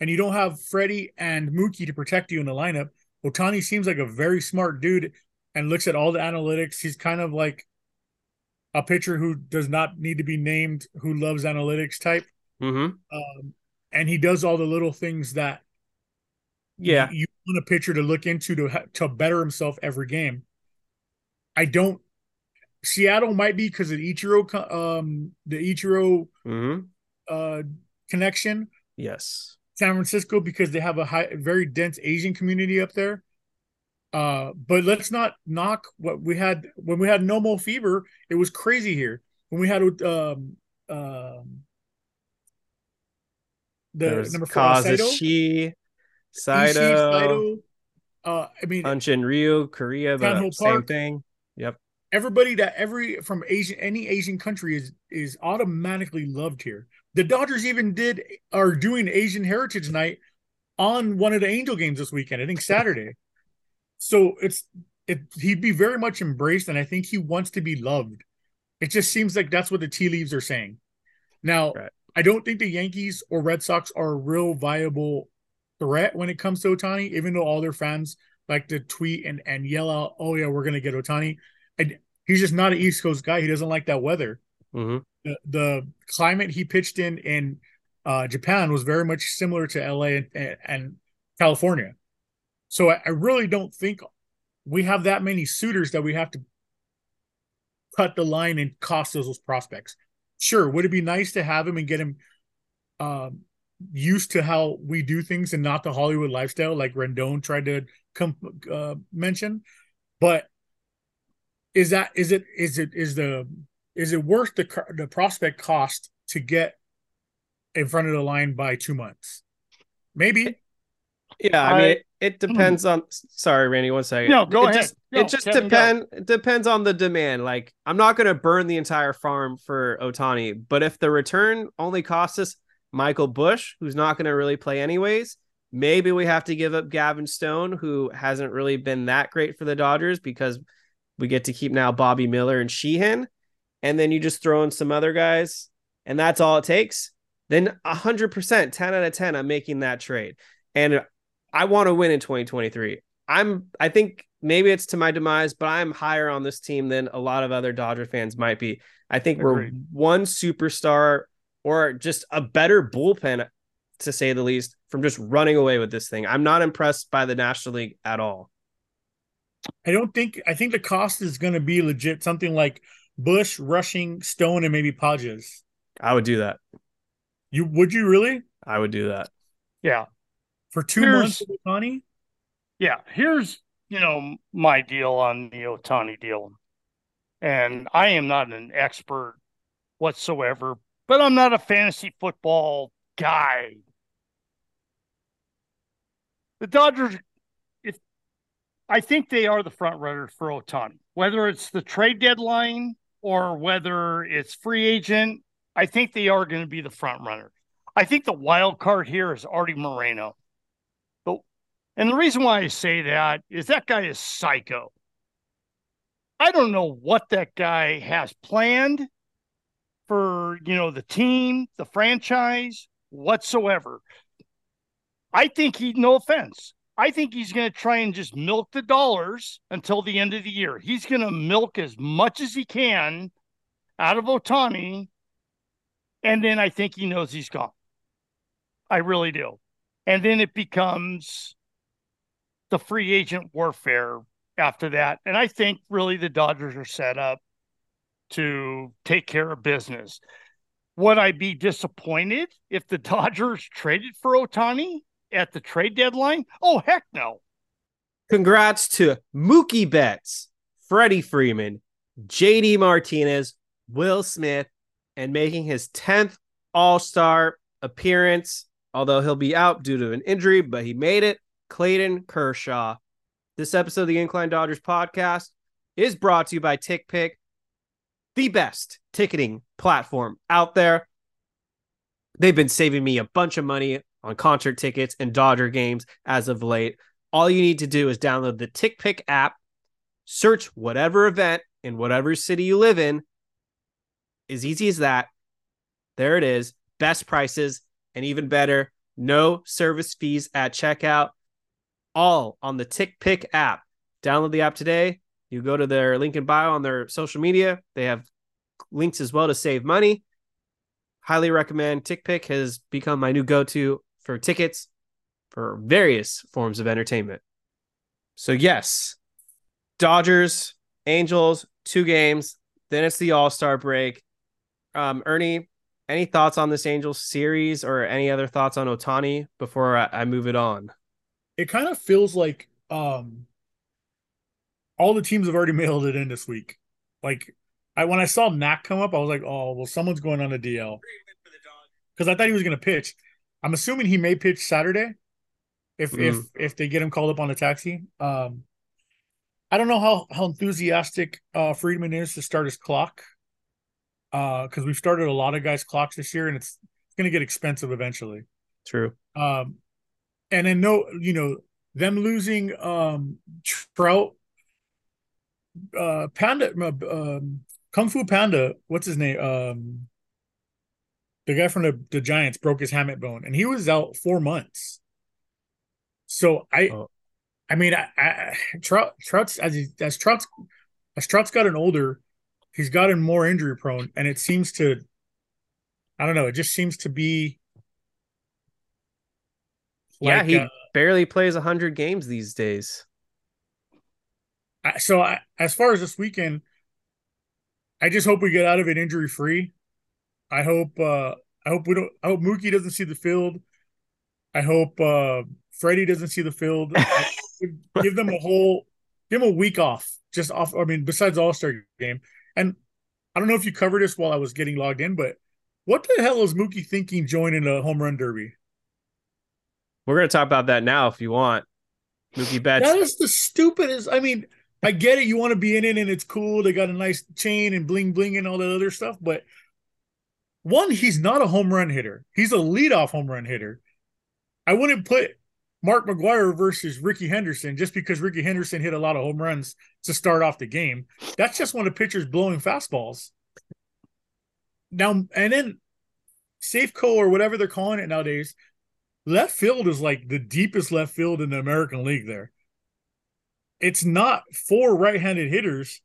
Speaker 7: And you don't have Freddie and Mookie to protect you in the lineup. Ohtani seems like a very smart dude and looks at all the analytics. He's kind of like a pitcher who does not need to be named, who loves analytics type.
Speaker 4: Mm-hmm.
Speaker 7: Um, and he does all the little things that
Speaker 4: yeah
Speaker 7: you, you want a pitcher to look into to to better himself every game. I don't Seattle might be because of Ichiro, um, the Ichiro
Speaker 4: mm-hmm.
Speaker 7: uh, connection.
Speaker 4: Yes.
Speaker 7: San Francisco because they have a high, very dense Asian community up there. Uh, but let's not knock what we had when we had Nomo fever. It was crazy here. when we had um um the
Speaker 4: There's
Speaker 7: number four
Speaker 4: Kazushi, Saito,
Speaker 7: Saito, uh, I mean,
Speaker 4: Hyun-Jin Ryu, Korea, the same
Speaker 7: Park.
Speaker 4: thing. Yep.
Speaker 7: Everybody that every from Asian any Asian country is is automatically loved here. The Dodgers even did are doing Asian Heritage Night on one of the Angel games this weekend. I think Saturday. so it's it he'd be very much embraced, and I think he wants to be loved. It just seems like that's what the tea leaves are saying. Now,
Speaker 4: Right.
Speaker 7: I don't think the Yankees or Red Sox are a real viable threat when it comes to Ohtani, even though all their fans like to tweet and, and yell out, "Oh yeah, we're gonna get Ohtani." I, he's just not an East Coast guy. He doesn't like that weather.
Speaker 4: hmm
Speaker 7: The, the climate he pitched in in uh, Japan was very much similar to LA and, and, and California. So I, I really don't think we have that many suitors that we have to cut the line and cost those prospects. Sure, would it be nice to have him and get him um, used to how we do things and not the Hollywood lifestyle like Rendon tried to come uh, mention? But is that is it is it is the is it worth the the prospect cost to get in front of the line by two months? Maybe.
Speaker 4: Yeah, I,
Speaker 5: I-
Speaker 4: mean, it, it depends hmm. on. Sorry, Randy, one second.
Speaker 5: No, go
Speaker 4: it
Speaker 5: ahead.
Speaker 4: Just,
Speaker 5: Go,
Speaker 4: it just
Speaker 5: Kevin, go.
Speaker 4: depend it depends on the demand. Like, I'm not going to burn the entire farm for Ohtani, but if the return only costs us Michael Busch, who's not going to really play anyways, maybe we have to give up Gavin Stone, who hasn't really been that great for the Dodgers because we get to keep now Bobby Miller and Sheehan, and then you just throw in some other guys, and that's all it takes. Then 100%, 10 out of 10, I'm making that trade. And I want to win in 2023. I'm I think maybe it's to my demise, but I'm higher on this team than a lot of other Dodger fans might be. I think we're one superstar or just a better bullpen to say the least from just running away with this thing. I'm not impressed by the National League at all.
Speaker 7: I don't think I think the cost is going to be legit. Something like Busch, Rushing, Stone, and maybe Pages.
Speaker 4: I would do that.
Speaker 7: You would you really
Speaker 4: I would do that.
Speaker 5: Yeah.
Speaker 7: for two
Speaker 5: Here's-
Speaker 7: months, Ohtani?
Speaker 5: Yeah, here's you know my deal on the Ohtani deal, and I am not an expert whatsoever, but I'm not a fantasy football guy. The Dodgers, if I think they are the front runners for Ohtani, whether it's the trade deadline or whether it's free agent, I think they are going to be the front runner. I think the wild card here is Artie Moreno. But, And the reason why I say that is that guy is psycho. I don't know what that guy has planned for, you know, the team, the franchise, whatsoever. I think he, no offense, I think he's going to try and just milk the dollars until the end of the year. He's going to milk as much as he can out of Ohtani. And then I think he knows he's gone. I really do. And then it becomes the free agent warfare after that. And I think really the Dodgers are set up to take care of business. Would I be disappointed if the Dodgers traded for Ohtani at the trade deadline? Oh, heck no.
Speaker 4: Congrats to Mookie Betts, Freddie Freeman, JD Martinez, Will Smith, and making his 10th All Star appearance. Although he'll be out due to an injury, but he made it. Clayton Kershaw. This episode of the Incline Dodgers podcast is brought to you by TickPick, the best ticketing platform out there. They've been saving me a bunch of money on concert tickets and Dodger games as of late. All you need to do is download the TickPick app, search whatever event in whatever city you live in. As easy as that. There it is. Best prices and even better, no service fees at checkout. All on the TickPick app. Download the app today. You go to their link in bio on their social media. They have links as well to save money. Highly recommend. TickPick has become my new go-to for tickets for various forms of entertainment. So yes, Dodgers, Angels, two games. Then it's the All Star break. Um, Ernie, any thoughts on this Angels series or any other thoughts on Ohtani before I, I move it on?
Speaker 7: It kind of feels like um all the teams have already mailed it in this week. Like I when I saw Knack come up, I was like, oh well, someone's going on a DL because I thought he was going to pitch. I'm assuming he may pitch Saturday if
Speaker 4: Mm.
Speaker 7: if if they get him called up on a taxi. Um, I don't know how how enthusiastic uh, Friedman is to start his clock. Uh, because we've started a lot of guys' clocks this year, and it's, it's going to get expensive eventually.
Speaker 4: True.
Speaker 7: Um, and then no, you know, them losing um Trout, uh, Panda, um, Kung Fu Panda, what's his name? Um, the guy from the, the Giants broke his hamate bone, and he was out four months. So I,
Speaker 4: Oh.
Speaker 7: I mean, I, I Trout, Trout's as he, as Trout's as Trout's gotten older, he's gotten more injury prone, and it seems to, I don't know, it just seems to be.
Speaker 4: yeah,
Speaker 7: like,
Speaker 4: he
Speaker 7: uh,
Speaker 4: barely plays 100 games these days.
Speaker 7: I, so I, as far as this weekend, I just hope we get out of it injury free. I hope uh I hope we don't I hope Mookie doesn't see the field. I hope uh Freddie doesn't see the field. Give them a whole give them a week off. Just off I mean, besides All-Star game. And I don't know if you covered this while I was getting logged in, but what the hell is Mookie thinking joining a home run derby?
Speaker 4: We're going to talk about that now if you want. Mookie Betts.
Speaker 7: That is the stupidest. I mean, I get it. You want to be in it and it's cool. They got a nice chain and bling bling and all that other stuff. But one, he's not a home run hitter. He's a leadoff home run hitter. I wouldn't put Mark McGwire versus Rickey Henderson just because Rickey Henderson hit a lot of home runs to start off the game. That's just of the pitchers blowing fastballs. Now, and then Safeco or whatever they're calling it nowadays, left field is like the deepest left field in the American League there it's not for right-handed hitters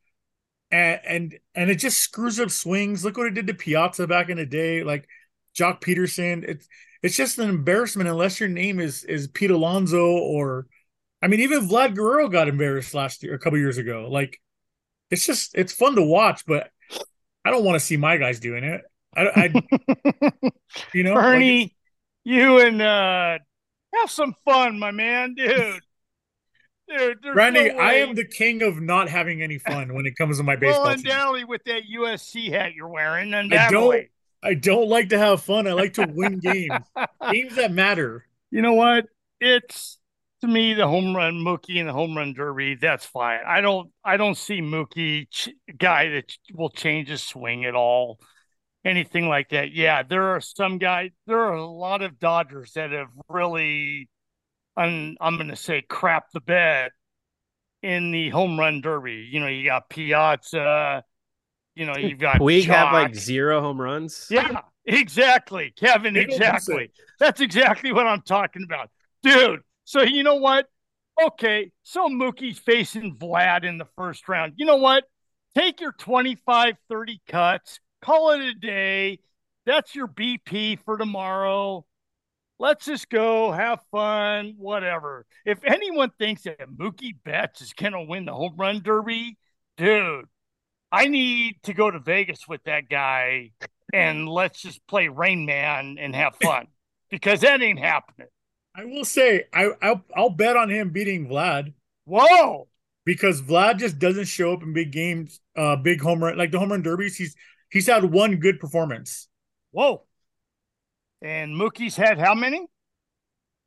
Speaker 7: and and and it just screws up swings. Look what it did to piazza back in the day like Joc Pederson. It's it's just an embarrassment unless your name is is pete alonso or i mean even vlad guerrero got embarrassed last year a couple years ago. Like it's just it's fun to watch but i don't want to see my guys doing it. I, I you know like,
Speaker 5: Bernie, you and uh have some fun, my man, dude. Dude,
Speaker 7: Randy,
Speaker 5: no
Speaker 7: I am the king of not having any fun when it comes to my baseball
Speaker 5: well, undoubtedly with that USC hat you're wearing, and
Speaker 7: I don't. I don't like to have fun. I like to win games, games that matter.
Speaker 5: You know what? It's to me the home run Mookie and the home run derby. That's fine. I don't. I don't see Mookie ch- guy that will change his swing at all. Anything like that. Yeah, there are some guys. There are a lot of Dodgers that have really, I'm, I'm going to say, crap the bed in the home run derby. You know, you got Piazza. You know, you've got
Speaker 4: We have like zero home runs.
Speaker 5: Yeah, exactly, Kevin.
Speaker 7: They don't think so.
Speaker 5: Exactly. That's exactly what I'm talking about, dude. So you know what? Okay, so Mookie's facing Vlad in the first round. You know what? Take your 25, 30 cuts, call it a day. That's your BP for tomorrow. Let's just go have fun, whatever. If anyone thinks that Mookie Betts is going to win the home run derby, dude, I need to go to Vegas with that guy and let's just play Rain Man and have fun because that ain't happening.
Speaker 7: I will say, I I'll, I'll bet on him beating Vlad
Speaker 5: Whoa.
Speaker 7: because Vlad just doesn't show up in big games, uh, big home run like the home run derbies. He's he's had one good performance.
Speaker 5: Whoa. And Mookie's had how many?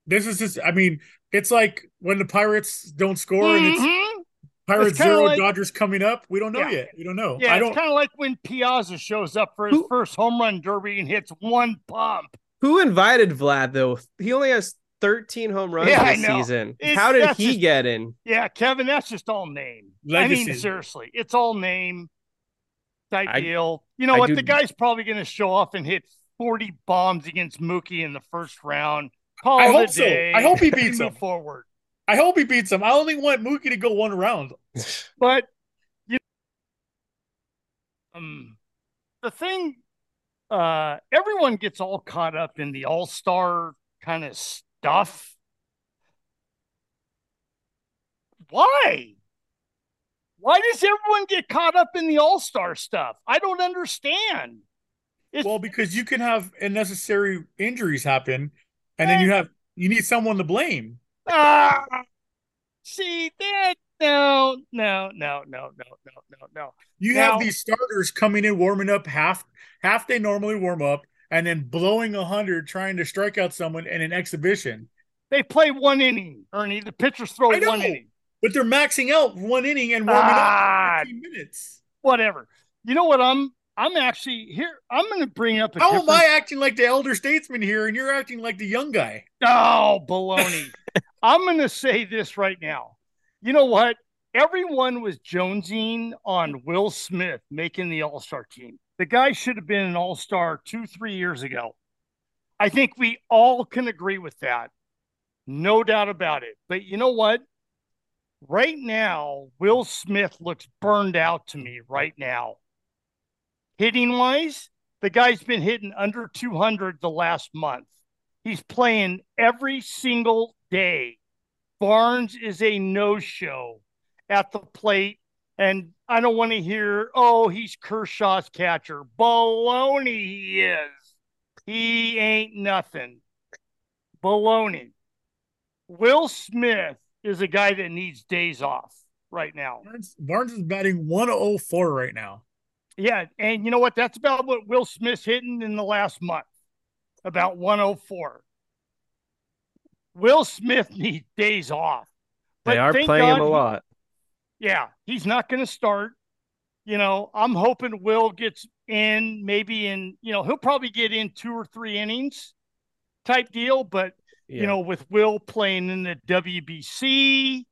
Speaker 7: This is just, I mean, it's like when the Pirates don't score and it's
Speaker 5: Mhm.
Speaker 7: Pirates
Speaker 5: It's
Speaker 7: zero,
Speaker 5: like-
Speaker 7: Dodgers coming up. We don't know
Speaker 5: Yeah.
Speaker 7: yet. We don't know.
Speaker 5: Yeah,
Speaker 7: I
Speaker 5: it's
Speaker 7: don't.
Speaker 5: kind of like when Piazza shows up for his
Speaker 4: Who-
Speaker 5: first home run derby and hits one pump.
Speaker 4: Who invited Vlad though? He only has 13 home runs
Speaker 5: Yeah,
Speaker 4: this season.
Speaker 5: It's-
Speaker 4: How did he
Speaker 5: just-
Speaker 4: get in?
Speaker 5: Yeah, Kevin, that's just all name. I mean, seriously, it's all name type
Speaker 4: I-
Speaker 5: deal. You know
Speaker 4: I
Speaker 5: what?
Speaker 4: do-
Speaker 5: The guy's probably going to show off and hit 40 bombs against Mookie in the first round. Call
Speaker 7: I hope
Speaker 5: a
Speaker 7: so. I hope he beats him.
Speaker 5: forward.
Speaker 7: I hope he beats him. I only want Mookie to go one round.
Speaker 5: But you um the thing uh everyone gets all caught up in the all-star kind of stuff. Why? Why does everyone get caught up in the all-star stuff? I don't understand. It's,
Speaker 7: Well, because you can have unnecessary injuries happen, and then you have you need someone to blame.
Speaker 5: Ah, see that No, no, no, no, no, no, no, no.
Speaker 7: You
Speaker 5: Now-
Speaker 7: have these starters coming in, warming up half half they normally warm up, and then blowing a hundred trying to strike out someone in an exhibition.
Speaker 5: They play one inning, Ernie. The pitchers throw
Speaker 7: know.
Speaker 5: one inning.
Speaker 7: But they're maxing out one inning and warming
Speaker 5: Ah.
Speaker 7: up 15 minutes.
Speaker 5: Whatever. You know what? I'm I'm actually here. I'm going to bring up a
Speaker 7: How am I acting like the elder statesman here, and you're acting like the young guy?
Speaker 5: Oh, baloney. I'm going to say this right now. You know what? Everyone was jonesing on Will Smith making the All Star team. The guy should have been an All Star two, three years ago. I think we all can agree with that. No doubt about it. But you know what? Right now, Will Smith looks burned out to me right now. Hitting wise, the guy's been hitting under 200 the last month. He's playing every single day. Barnes is a no show at the plate. And I don't want to hear, oh, he's Kershaw's catcher. Baloney, he is. He ain't nothing. Baloney. Will Smith is a guy that needs days off right now.
Speaker 7: Barnes, Barnes is batting 104 right now.
Speaker 5: Yeah, and you know what? That's about what Will Smith's hitting in the last month. About 104. Will Smith needs days off.
Speaker 4: They are playing him
Speaker 5: God
Speaker 4: a
Speaker 5: he-
Speaker 4: lot.
Speaker 5: yeah, he's not going to start. You know, I'm hoping Will gets in maybe in, you know, he'll probably get in two or three innings type deal, but
Speaker 4: Yeah.
Speaker 5: you know, with Will playing in the WBC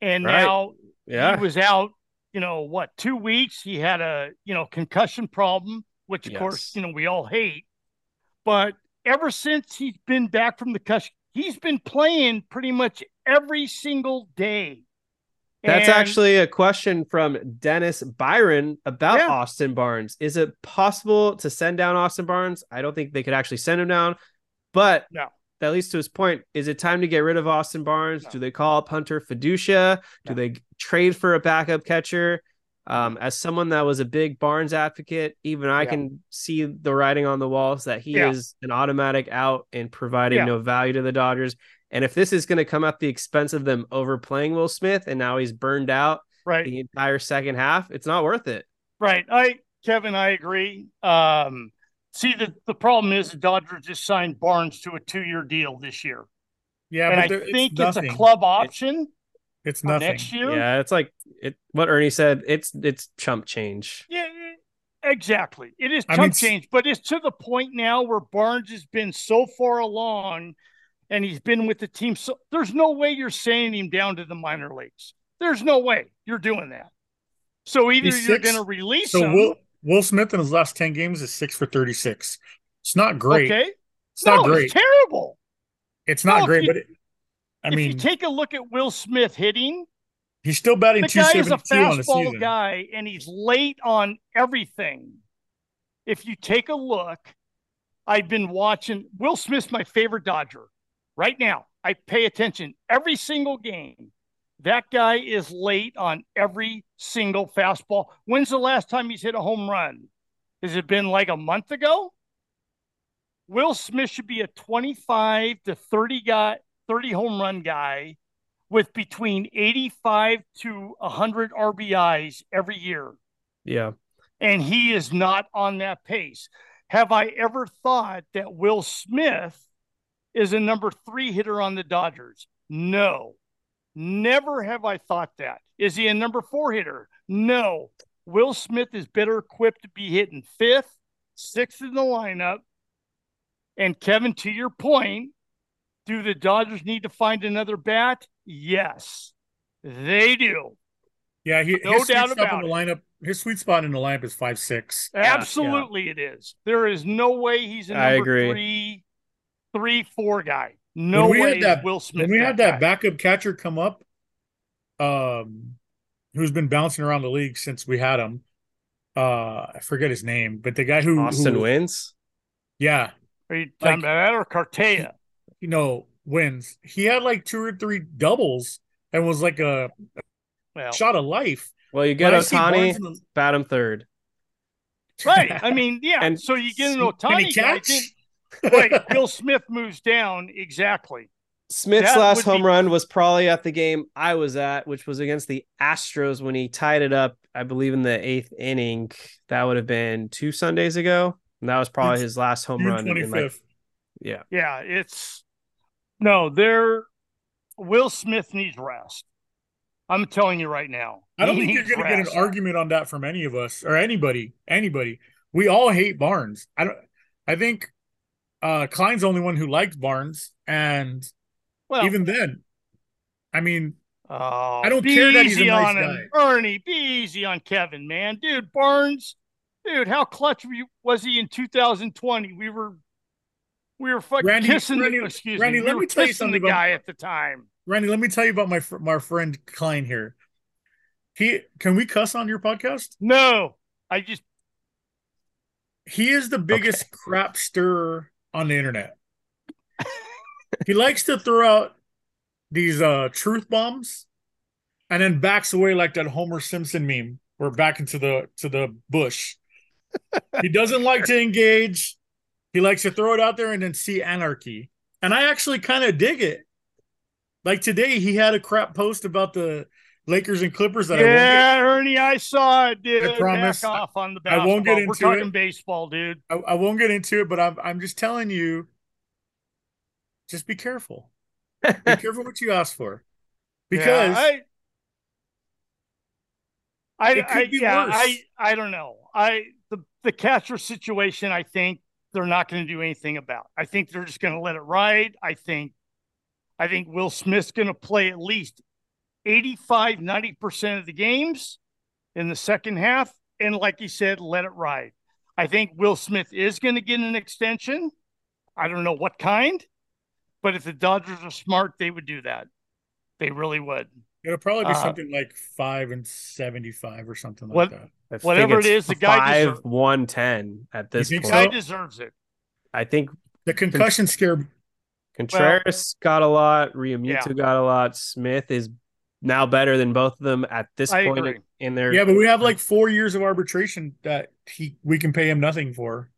Speaker 5: and
Speaker 4: Right.
Speaker 5: now
Speaker 4: yeah.
Speaker 5: he was out, you know, what, two weeks. He had a, you know, concussion problem, which of course, you know, we all hate. But ever since he's been back from the concussion, he's been playing pretty much every single day.
Speaker 4: That's
Speaker 5: And-
Speaker 4: actually a question from Dennis Byron about
Speaker 5: Yeah.
Speaker 4: Austin Barnes. Is it possible to send down Austin Barnes? I don't think they could actually send him down, but
Speaker 5: No.
Speaker 4: That leads to his point. Is it time to get rid of Austin Barnes?
Speaker 5: No.
Speaker 4: Do they call up Hunter Feduccia? Do they trade for a backup catcher? Um, as someone that was a big Barnes advocate, even I
Speaker 5: Yeah.
Speaker 4: can see the writing on the walls that he
Speaker 5: Yeah.
Speaker 4: is an automatic out and providing
Speaker 5: Yeah.
Speaker 4: no value to the Dodgers. And if this is going to come at the expense of them overplaying Will Smith and now he's burned out
Speaker 5: right.
Speaker 4: the entire second half, it's not worth it.
Speaker 5: Right. I Kevin, I agree. Um, see the, the problem is the Dodgers just signed Barnes to a two year deal this year.
Speaker 7: Yeah,
Speaker 5: and
Speaker 7: but
Speaker 5: I
Speaker 7: there-
Speaker 5: think it's,
Speaker 7: nothing.
Speaker 5: a club option
Speaker 7: It's
Speaker 5: for
Speaker 7: nothing.
Speaker 5: next year.
Speaker 4: Yeah, it's like it. What Ernie said. It's it's chump change.
Speaker 5: Yeah, yeah, exactly. It is
Speaker 7: I
Speaker 5: chump
Speaker 7: mean,
Speaker 5: change, but it's to the point now where Barnes has been so far along and he's been with the team. So there's no way you're sending him down to the minor leagues. There's no way you're doing that. So either you're going to release
Speaker 7: So
Speaker 5: him.
Speaker 7: Will Will Smith in his last 10 games is six for 36. It's not great.
Speaker 5: Okay.
Speaker 7: It's
Speaker 5: no,
Speaker 7: not great.
Speaker 5: it's terrible.
Speaker 7: It's not
Speaker 5: No,
Speaker 7: great,
Speaker 5: you-
Speaker 7: but it, I mean
Speaker 5: if
Speaker 7: mean,
Speaker 5: you take a look at Will Smith hitting,
Speaker 7: he's still batting
Speaker 5: the guy is a
Speaker 7: 272 on the
Speaker 5: fastball guy and he's late on everything. If you take a look, I've been watching Will Smith's my favorite Dodger right now. I pay attention every single game. That guy is late on every single fastball. When's the last time he's hit a home run? Has it been like a month ago? Will Smith should be a 25 to 30 guy, 30 home run guy with between 85 to 100 RBIs every year.
Speaker 4: Yeah,
Speaker 5: And he is not on that pace. Have I ever thought that Will Smith is a number three hitter on the Dodgers? No. Never have I thought that. Is he a number four hitter? No. Will Smith is better equipped to be hitting fifth, sixth in the lineup. And Kevin, to your point, do the Dodgers need to find another bat? Yes, they do.
Speaker 7: Yeah, he,
Speaker 5: No
Speaker 7: his sweet
Speaker 5: doubt
Speaker 7: spot
Speaker 5: about
Speaker 7: in the lineup. His sweet spot in the lineup is five six.
Speaker 5: Absolutely, it is. There is no way he's a number
Speaker 4: agree.
Speaker 5: three, three, four guy. No
Speaker 7: When we
Speaker 5: way
Speaker 7: had that-
Speaker 5: is Will Smith.
Speaker 7: When we had that
Speaker 5: guy.
Speaker 7: backup catcher come up, um, who's been bouncing around the league since we had him. Uh, I forget his name, but the guy who
Speaker 4: Austin
Speaker 7: who,
Speaker 4: Wynns.
Speaker 7: Yeah,
Speaker 5: Are you talking
Speaker 7: like-
Speaker 5: about that or Cartaya?
Speaker 7: you know, Wynns. He had like two or three doubles and was like a
Speaker 5: Well,
Speaker 7: shot of life.
Speaker 4: Well, you get
Speaker 7: When I see
Speaker 4: Ohtani,
Speaker 7: Barnes the-
Speaker 4: bat him third.
Speaker 5: right. I mean, yeah.
Speaker 4: And-
Speaker 5: so you get an
Speaker 7: Can he
Speaker 5: Ohtani guy.
Speaker 7: catch?
Speaker 5: then- right. Will Smith moves down exactly.
Speaker 4: Smith's
Speaker 5: That
Speaker 4: last home
Speaker 5: be-
Speaker 4: run was probably at the game I was at, which was against the Astros when he tied it up, I believe, in the eighth inning. That would have been two Sundays ago. And that was probably
Speaker 7: June-
Speaker 4: his last home
Speaker 7: June
Speaker 4: run. in, like- yeah.
Speaker 5: Yeah, it's no, there Will Smith needs rest. I'm telling you right now.
Speaker 7: I don't think you're going to get an argument on that from any of us or anybody. Anybody. We all hate Barnes. I don't. I think uh Klein's the only one who likes Barnes, and
Speaker 5: Well,
Speaker 7: even then, I mean,
Speaker 5: oh,
Speaker 7: I don't
Speaker 5: be
Speaker 7: care that he's a
Speaker 5: easy
Speaker 7: nice
Speaker 5: on him.
Speaker 7: guy.
Speaker 5: Ernie, be easy on Kevin, man. Dude, Barnes, dude, how clutch were you, was he in 2020? We were we were fucking
Speaker 7: Randy-
Speaker 5: kissing
Speaker 7: Randy-
Speaker 5: the, excuse
Speaker 7: Randy,
Speaker 5: me.
Speaker 7: let
Speaker 5: we
Speaker 7: me tell you something
Speaker 5: the
Speaker 7: about-
Speaker 5: guy at the time.
Speaker 7: Randy, let me tell you about my my friend Klein here. He can we cuss on your podcast?
Speaker 5: No, I just
Speaker 7: He is the biggest crap stirrer on the internet. he likes to throw out these uh truth bombs and then backs away like that Homer Simpson meme. We're back into the to the bush. he doesn't like to engage. He likes to throw it out there and then see anarchy. And I actually kind of dig it. Like today, he had a crap post about the Lakers and Clippers that I won't
Speaker 5: yeah, Ernie, I saw it, dude.
Speaker 7: I promise.
Speaker 5: Back off on the
Speaker 7: I won't get
Speaker 5: We're
Speaker 7: into
Speaker 5: talking
Speaker 7: it.
Speaker 5: baseball, dude.
Speaker 7: I, I won't get into it, but I'm I'm just telling you, just be careful. Be careful what you ask for, because
Speaker 5: Yeah, I, I, I
Speaker 7: be
Speaker 5: yeah,
Speaker 7: worse.
Speaker 5: I, I don't know. I the the catcher situation. I think they're not going to do anything about. I think they're just going to let it ride. I think, I think Will Smith's going to play at least 85, 90 percent of the games in the second half, and like you said, let it ride. I think Will Smith is going to get an extension. I don't know what kind, but if the Dodgers are smart, they would do that. They really would.
Speaker 7: it'll probably be
Speaker 5: uh,
Speaker 7: something like five and seventy-five or something like that.
Speaker 4: I
Speaker 5: Whatever
Speaker 4: it's
Speaker 5: the guy
Speaker 4: five
Speaker 5: deserves-
Speaker 4: one ten at this
Speaker 7: think
Speaker 4: point.
Speaker 5: Guy
Speaker 7: so?
Speaker 5: deserves it.
Speaker 4: I think
Speaker 7: The concussion scare.
Speaker 4: Contreras got a lot, Realmuto
Speaker 5: Yeah.
Speaker 4: got a lot. Smith is now better than both of them at this
Speaker 5: I
Speaker 4: point
Speaker 5: agree.
Speaker 4: in their
Speaker 7: Yeah, but we have like four years of arbitration that he we can pay him nothing for.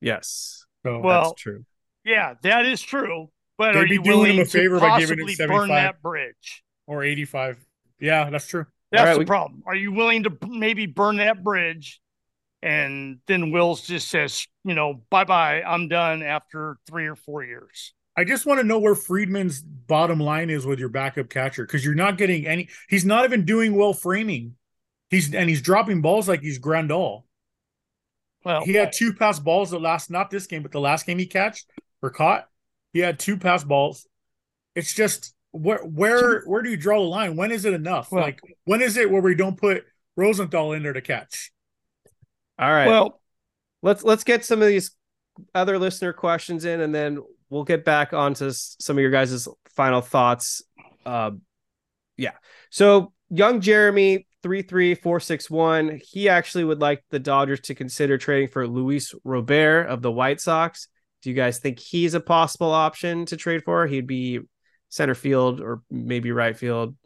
Speaker 4: yes,
Speaker 7: So
Speaker 5: Well,
Speaker 4: that's true.
Speaker 5: Yeah, that is true. But
Speaker 7: They'd
Speaker 5: are
Speaker 7: be
Speaker 5: you
Speaker 7: doing
Speaker 5: willing
Speaker 7: him a favor
Speaker 5: to
Speaker 7: by giving him
Speaker 5: possibly burn that bridge?
Speaker 7: or eighty-five. Yeah, that's true.
Speaker 5: That's
Speaker 4: right,
Speaker 5: the
Speaker 4: we-
Speaker 5: problem. Are you willing to maybe burn that bridge? And then Wills just says, you know, bye bye, I'm done after three or four years.
Speaker 7: I just want to know where Friedman's bottom line is with your backup catcher because you're not getting any. He's not even doing well framing. He's and he's dropping balls like he's Grandal.
Speaker 5: Well,
Speaker 7: He had two pass balls the last, not this game, but the last game he catched or caught. He had two pass balls. It's just where where where do you draw the line? When is it enough?
Speaker 5: Well-
Speaker 7: like when is it where we don't put Rosenthal in there to catch?
Speaker 4: All right.
Speaker 5: well,
Speaker 4: let's let's get some of these other listener questions in, and then we'll get back onto some of your guys' final thoughts. Uh, yeah. So young Jeremy three three four six one. He actually would like the Dodgers to consider trading for Luis Robert of the White Sox. Do you guys think he's a possible option to trade for? He'd be center field or maybe right field.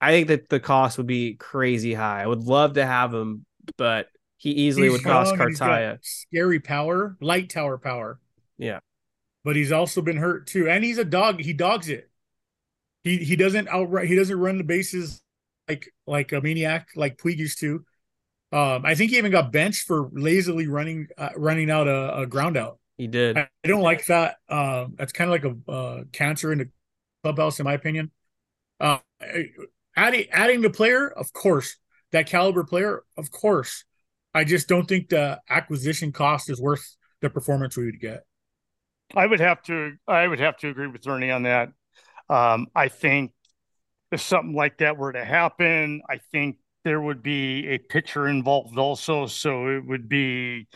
Speaker 4: I think that the cost would be crazy high. I would love to have him, but he easily
Speaker 7: He's
Speaker 4: would cost
Speaker 7: young and he's got
Speaker 4: Cartaya.
Speaker 7: Scary power, light tower power.
Speaker 4: Yeah.
Speaker 7: But he's also been hurt too. And he's a dog. He dogs it. He he doesn't outright he doesn't run the bases like like a maniac like Puig used to. Um, I think he even got benched for lazily running uh, running out a, a ground out.
Speaker 4: He did.
Speaker 7: I, I don't like that. Um, that's kind of like a uh, cancer in the clubhouse, in my opinion. Uh, adding adding the player, of course, that caliber player, of course. I just don't think the acquisition cost is worth the performance we would get.
Speaker 5: I would have to I would have to agree with Ernie on that. Um, I think if something like that were to happen, I think there would be a pitcher involved also. So it would be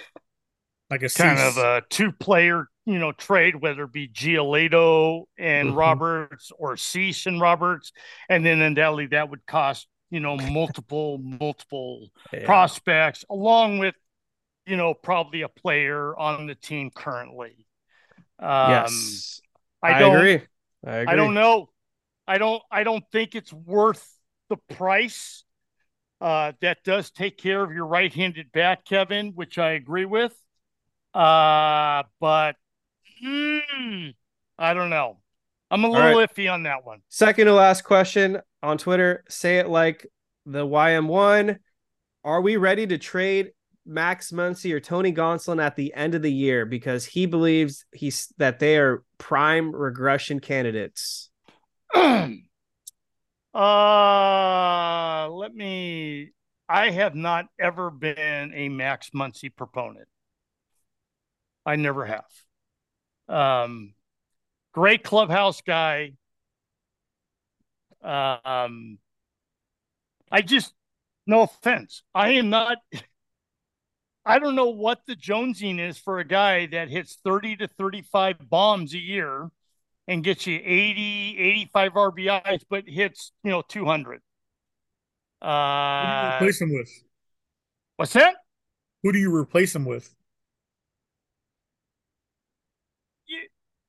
Speaker 7: Like a
Speaker 5: kind
Speaker 7: Cease.
Speaker 5: of a two player, you know, trade, whether it be Giolito and
Speaker 4: Mhm.
Speaker 5: Roberts or Cease and Roberts. And then undoubtedly that would cost, you know, multiple, multiple
Speaker 4: Yeah.
Speaker 5: prospects along with, you know, probably a player on the team currently. Um,
Speaker 4: yes.
Speaker 5: I
Speaker 4: I,
Speaker 5: don't,
Speaker 4: agree. I agree.
Speaker 5: I don't know. I don't I don't think it's worth the price. Uh, that does take care of your right-handed bat, Kevin, which I agree with. Uh, but mm, I don't know. I'm a little
Speaker 4: right.
Speaker 5: iffy on that one.
Speaker 4: Second to last question on Twitter. Say it like the YM1. Are we ready to trade Max Muncy or Tony Gonsolin at the end of the year because he believes he's that they are prime regression candidates?
Speaker 5: uh, let me. I have not ever been a Max Muncy proponent. I never have. Um, great clubhouse guy. Um, I just, no offense, I am not. I don't know what the jonesing is for a guy that hits 30 to 35 bombs a year and gets you 80, 85 RBIs, but hits, you know, 200.
Speaker 7: Who do you
Speaker 5: Uh,
Speaker 7: replace him with?
Speaker 5: what's that?
Speaker 7: Who do you replace him with?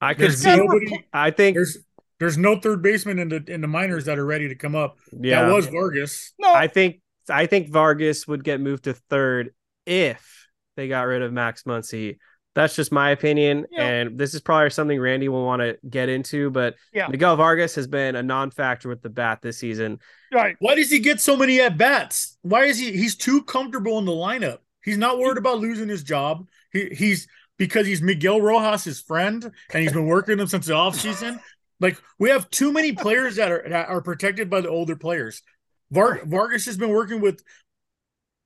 Speaker 4: I could see.
Speaker 7: nobody.
Speaker 4: I think.
Speaker 7: There's there's no third baseman in the in the minors that are ready to come up.
Speaker 4: Yeah,
Speaker 7: That was Vargas.
Speaker 5: No,
Speaker 4: I think. I think Vargas would get moved to third if they got rid of Max Muncy. That's just my opinion,
Speaker 5: Yeah.
Speaker 4: and this is probably something Randy will want to get into. But
Speaker 5: Yeah.
Speaker 4: Miguel Vargas has been a non-factor with the bat this season.
Speaker 5: right.
Speaker 7: Why does he get so many at bats? Why is he? He's too comfortable in the lineup. He's not worried about losing his job. He, he's because he's Miguel Rojas' friend, and he's been working with him since the offseason. Like we have too many players that are that are protected by the older players. Var, Vargas has been working with.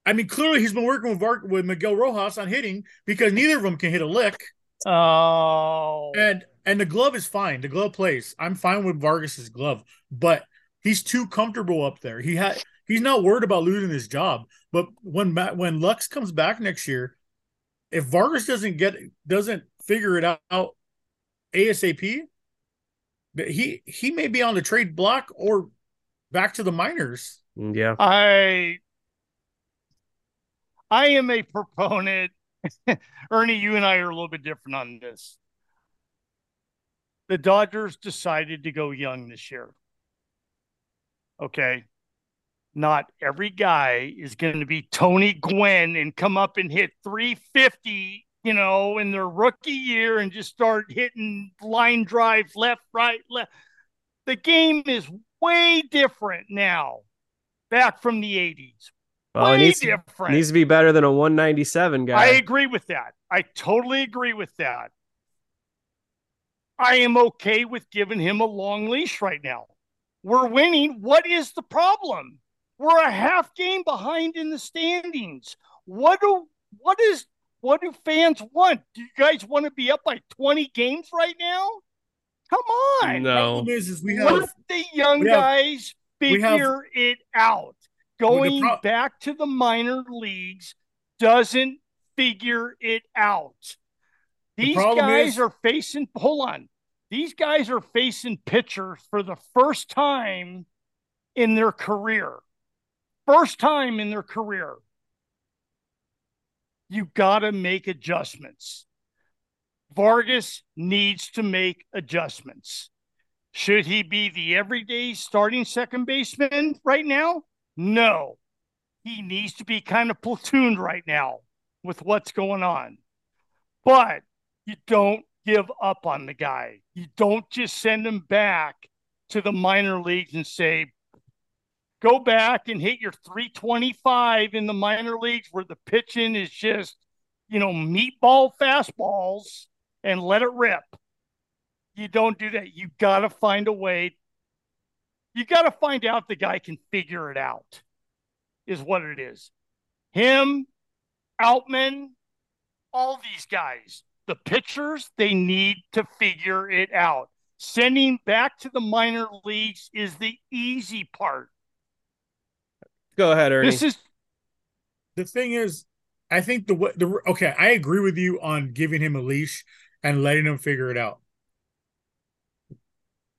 Speaker 7: I mean, clearly he's been working with Var, with Miguel Rojas on hitting because neither of them can hit a lick.
Speaker 5: Oh,
Speaker 7: And and the glove is fine. The glove plays. I'm fine with Vargas's glove, but he's too comfortable up there. He had he's not worried about losing his job. But when Ma- when Lux comes back next year, if Vargas doesn't get doesn't figure it out ASAP, he he may be on the trade block or back to the minors.
Speaker 4: Yeah.
Speaker 5: I I am a proponent. Ernie, you and I are a little bit different on this. The Dodgers decided to go young this year. Okay. Not every guy is going to be Tony Gwynn and come up and hit 350, you know, in their rookie year and just start hitting line drives left, right, left. The game is way different now back from the 80s.
Speaker 4: Well, it needs,
Speaker 5: different.
Speaker 4: needs to be better than a 197 guy.
Speaker 5: I agree with that. I totally agree with that. I am okay with giving him a long leash right now. We're winning. What is the problem? We're a half game behind in the standings. What do what is what do fans want? Do you guys want to be up by 20 games right now? Come on.
Speaker 4: No.
Speaker 7: Problem is, is we have
Speaker 5: Let the young
Speaker 7: we have-
Speaker 5: guys
Speaker 7: we have-
Speaker 5: figure it out.
Speaker 7: Well,
Speaker 5: Going
Speaker 7: pro-
Speaker 5: back to the minor leagues doesn't figure it out. These
Speaker 7: problem
Speaker 5: guys
Speaker 7: is-
Speaker 5: are facing, hold on. These guys are facing pitchers for the first time in their career. First time in their career. You got to make adjustments. Vargas needs to make adjustments. Should he be the everyday starting second baseman right now? No. He needs to be kind of platooned right now with what's going on. But you don't give up on the guy. You don't just send him back to the minor leagues and say, go back and hit your 325 in the minor leagues where the pitching is just, you know, meatball fastballs and let it rip. You don't do that. You got to find a way. You got to find out the guy can figure it out, is what it is. Him, Outman, all these guys, the pitchers, they need to figure it out. Sending back to the minor leagues is the easy part.
Speaker 4: Go ahead, Ernie.
Speaker 5: This is
Speaker 7: the thing is, I think the wa- the okay, I agree with you on giving him a leash and letting him figure it out.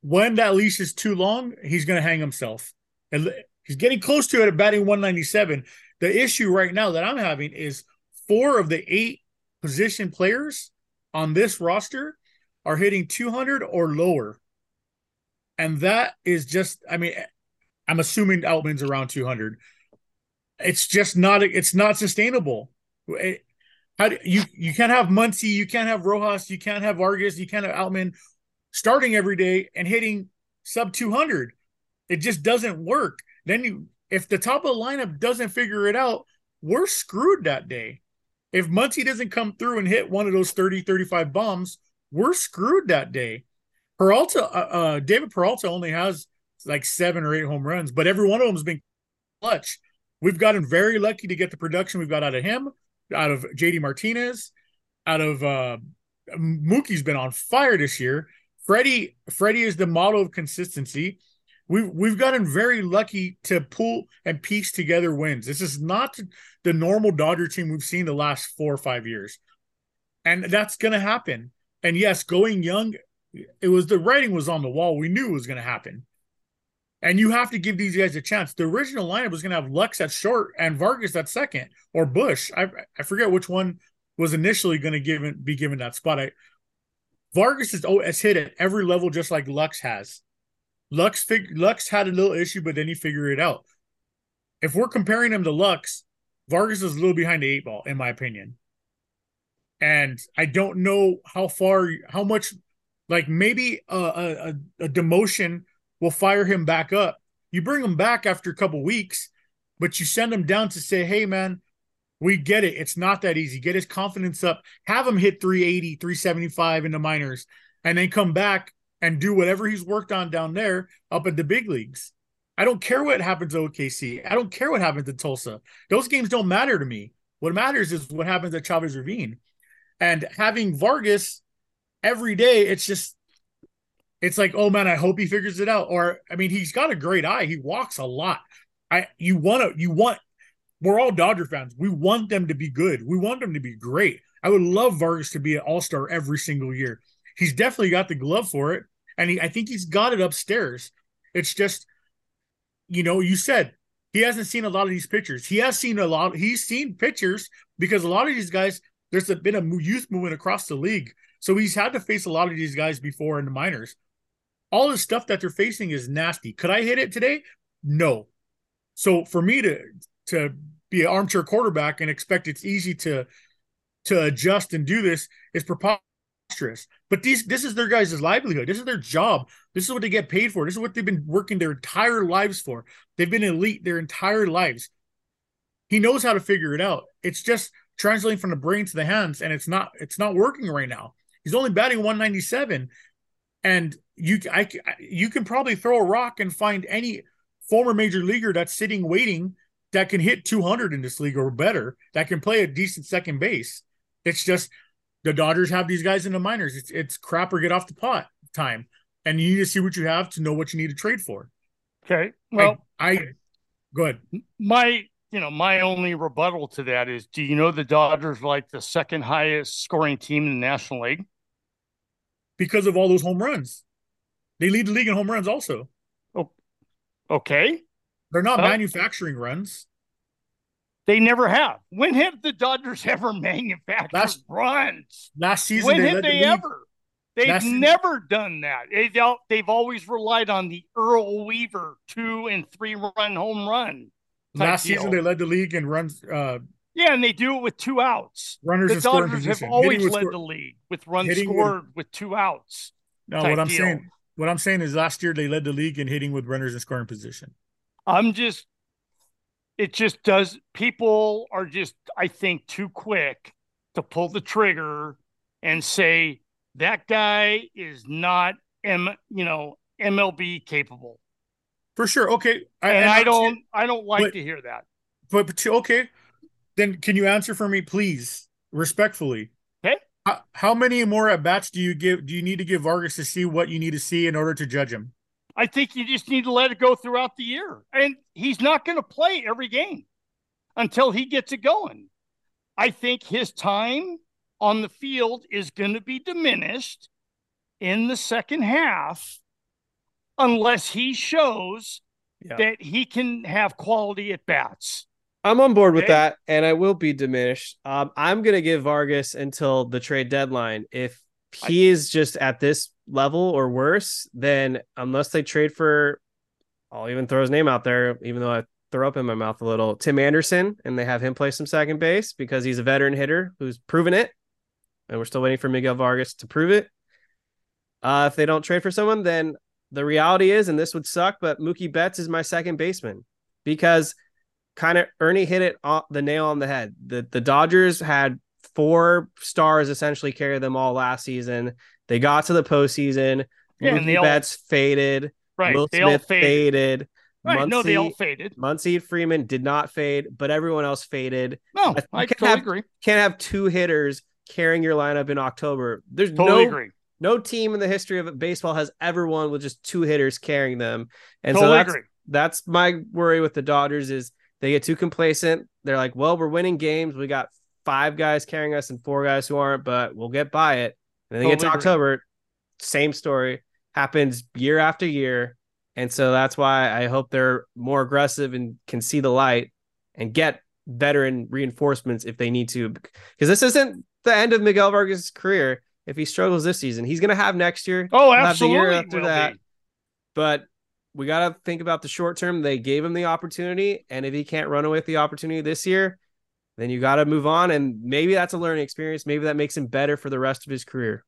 Speaker 7: When that leash is too long, he's going to hang himself. And he's getting close to it at batting 197. The issue right now that I'm having is four of the eight position players on this roster are hitting 200 or lower. And that is just, I mean, I'm assuming Outman's around 200 it's just not it's not sustainable. It- how do, you you can't have Muncy, you can't have Rojas, you can't have Vargas, you can't have Outman. Starting every day and hitting sub 200. It just doesn't work. Then you, if the top of the lineup doesn't figure it out, we're screwed that day. If Muncy doesn't come through and hit one of those 30, 35 bombs, we're screwed that day. Peralta, uh, uh, David Peralta only has like seven or eight home runs, but every one of them has been clutch. We've gotten very lucky to get the production we've got out of him, out of JD Martinez, out of uh, Mookie's been on fire this year. Freddie, Freddie is the model of consistency. We've we've gotten very lucky to pull and piece together wins. This is not the normal Dodger team we've seen the last four or five years, and that's going to happen. And yes, going young, it was the writing was on the wall. We knew it was going to happen. And you have to give these guys a chance. The original lineup was going to have Lux at short and Vargas at second, or Busch. I I forget which one was initially going to give be given that spot. I, Vargas is oh, has hit at every level just like Lux has. Lux fig, Lux had a little issue, but then he figured it out. If we're comparing him to Lux, Vargas is a little behind the eight ball, in my opinion. And I don't know how far, how much, like maybe a, a, a demotion will fire him back up. You bring him back after a couple weeks, but you send him down to say, hey, man, we get it. It's not that easy. Get his confidence up, have him hit 380, 375 in the minors, and then come back and do whatever he's worked on down there up at the big leagues. I don't care what happens to OKC. I don't care what happens at Tulsa. Those games don't matter to me. What matters is what happens at Chavez Ravine. And having Vargas every day, it's just it's like, oh man, I hope he figures it out. Or I mean, he's got a great eye. He walks a lot. I you want to you want we're all Dodger fans. We want them to be good. We want them to be great. I would love Vargas to be an all-star every single year. He's definitely got the glove for it. And he, I think he's got it upstairs. It's just, you know, you said he hasn't seen a lot of these pictures. He has seen a lot. He's seen pictures because a lot of these guys, there's been a youth movement across the league. So he's had to face a lot of these guys before in the minors all the stuff that they're facing is nasty. Could I hit it today? No. So for me to to be an armchair quarterback and expect it's easy to to adjust and do this is preposterous. But these this is their guys' livelihood. This is their job. This is what they get paid for. This is what they've been working their entire lives for. They've been elite their entire lives. He knows how to figure it out. It's just translating from the brain to the hands, and it's not it's not working right now. He's only batting 197 and you I you can probably throw a rock and find any former major leaguer that's sitting waiting that can hit 200 in this league or better that can play a decent second base. It's just the Dodgers have these guys in the minors. It's it's crap or get off the pot time, and you need to see what you have to know what you need to trade for.
Speaker 5: Okay, well,
Speaker 7: I, I go ahead.
Speaker 5: My you know my only rebuttal to that is, do you know the Dodgers like the second highest scoring team in the National League?
Speaker 7: because of all those home runs. They lead the league in home runs also.
Speaker 5: Oh, okay.
Speaker 7: They're not manufacturing runs.
Speaker 5: They never have. When have the Dodgers ever manufactured last, runs?
Speaker 7: Last season,
Speaker 5: when they have they the ever? They've last never season. done that. They've always relied on the Earl Weaver two and three run home run.
Speaker 7: Last deal. season, they led the league in runs uh,
Speaker 5: yeah, and they do it with two outs.
Speaker 7: Runners
Speaker 5: the Dodgers have always led the league with runs scored with, with, two outs.
Speaker 7: No, what I'm deal. saying, what I'm saying is, last year they led the league in hitting with runners in scoring position.
Speaker 5: I'm just, it just does. People are just, I think, too quick to pull the trigger and say that guy is not m, you know, MLB capable.
Speaker 7: For sure. Okay.
Speaker 5: I, and I don't, I don't like but, to hear that.
Speaker 7: But, but okay then can you answer for me, please, respectfully?
Speaker 5: Okay.
Speaker 7: How, how many more at bats do you give? Do you need to give Vargas to see what you need to see in order to judge him?
Speaker 5: I think you just need to let it go throughout the year, and he's not going to play every game until he gets it going. I think his time on the field is going to be diminished in the second half unless he shows yeah. that he can have quality at bats.
Speaker 4: I'm on board with okay. that, and I will be diminished. Um, I'm gonna give Vargas until the trade deadline. If he I, is just at this level or worse, then unless they trade for, I'll even throw his name out there, even though I throw up in my mouth a little. Tim Anderson, and they have him play some second base because he's a veteran hitter who's proven it, and we're still waiting for Miguel Vargas to prove it. Uh, if they don't trade for someone, then the reality is, and this would suck, but Mookie Betts is my second baseman because kind of Ernie hit it on the nail on the head. The the Dodgers had four stars essentially carry them all last season. They got to the postseason. Yeah, Mookie all, Betts faded.
Speaker 5: Right.
Speaker 4: Will they Smith faded. faded.
Speaker 5: Right. Muncy, no, they all faded.
Speaker 4: Muncy Freeman did not fade, but everyone else faded.
Speaker 5: No, I, I totally
Speaker 4: have,
Speaker 5: agree.
Speaker 4: Can't have two hitters carrying your lineup in October. There's
Speaker 5: totally
Speaker 4: no
Speaker 5: agree.
Speaker 4: no team in the history of baseball has ever won with just two hitters carrying them. And
Speaker 5: totally
Speaker 4: so that's
Speaker 5: agree.
Speaker 4: that's my worry with the Dodgers is they get too complacent. They're like, well, we're winning games. We got five guys carrying us and four guys who aren't, but we'll get by it. And then totally get to agree. October, same story happens year after year. And so that's why I hope they're more aggressive and can see the light and get veteran reinforcements if they need to. Because this isn't the end of Miguel Vargas' career. If he struggles this season, he's going to have next year.
Speaker 5: Oh, absolutely. year after
Speaker 4: that.
Speaker 5: Be.
Speaker 4: But we got to think about the short term. They gave him the opportunity. And if he can't run away with the opportunity this year, then you got to move on. And maybe that's a learning experience. Maybe that makes him better for the rest of his career.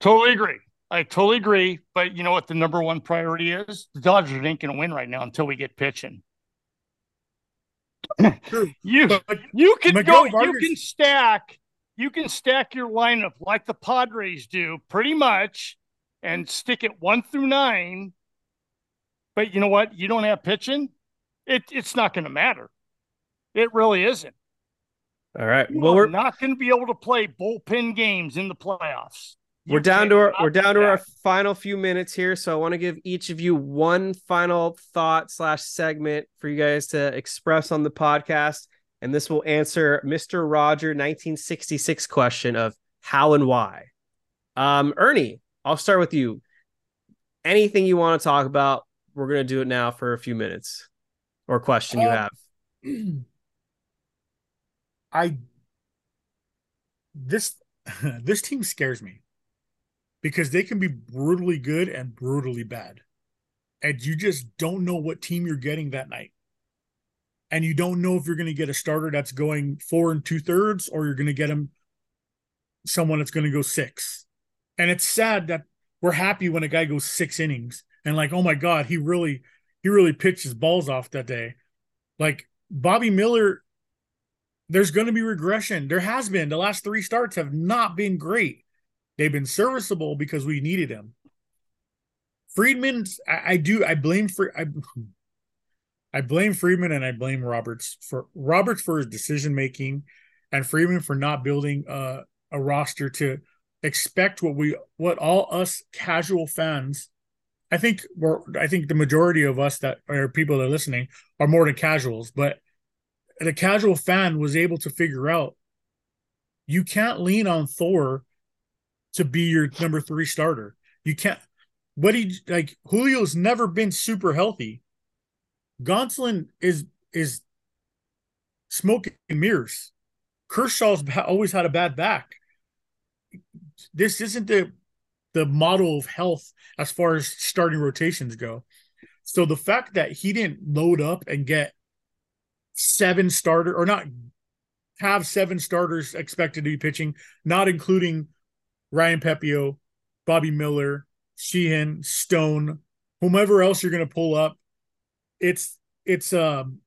Speaker 5: Totally agree. I totally agree. But you know what the number one priority is? The Dodgers ain't going to win right now until we get pitching. you you can Miguel go Vargas. you can stack you can stack your lineup like the Padres do pretty much and stick it one through nine. But you know what? You don't have pitching, it it's not going to matter. It really isn't.
Speaker 4: All right.
Speaker 5: You
Speaker 4: well, we're
Speaker 5: not going to be able to play bullpen games in the playoffs.
Speaker 4: You we're down to our we're down to our final few minutes here, so I want to give each of you one final thought slash segment for you guys to express on the podcast, and this will answer Mister Roger 1966 question of how and why. Um, Ernie, I'll start with you. Anything you want to talk about, we're gonna do it now for a few minutes, or question you uh, have.
Speaker 7: I this this team scares me because they can be brutally good and brutally bad. And you just don't know what team you're getting that night. And you don't know if you're going to get a starter that's going four and two thirds or you're going to get him someone that's going to go six. And it's sad that we're happy when a guy goes six innings and like, oh my God, he really, he really pitched his balls off that day. Like Bobby Miller, there's going to be regression. There has been. The last three starts have not been great. They've been serviceable because we needed him. Friedman, I, I do. I blame for I, I blame Friedman and I blame Roberts for Roberts for his decision making, and Friedman for not building a, a roster to expect what we what all us casual fans. I think we're I think the majority of us that are people that are listening are more than casuals, but the casual fan was able to figure out you can't lean on Thor to be your number three starter. You can't. What he like Julio's never been super healthy. Gonsolin is is smoking mirrors. Kershaw's always had a bad back. This isn't the the model of health as far as starting rotations go. So the fact that he didn't load up and get seven starter or not have seven starters expected to be pitching, not including Ryan Pepiot, Bobby Miller, Sheehan, Stone, whomever else you're going to pull up. It's it's um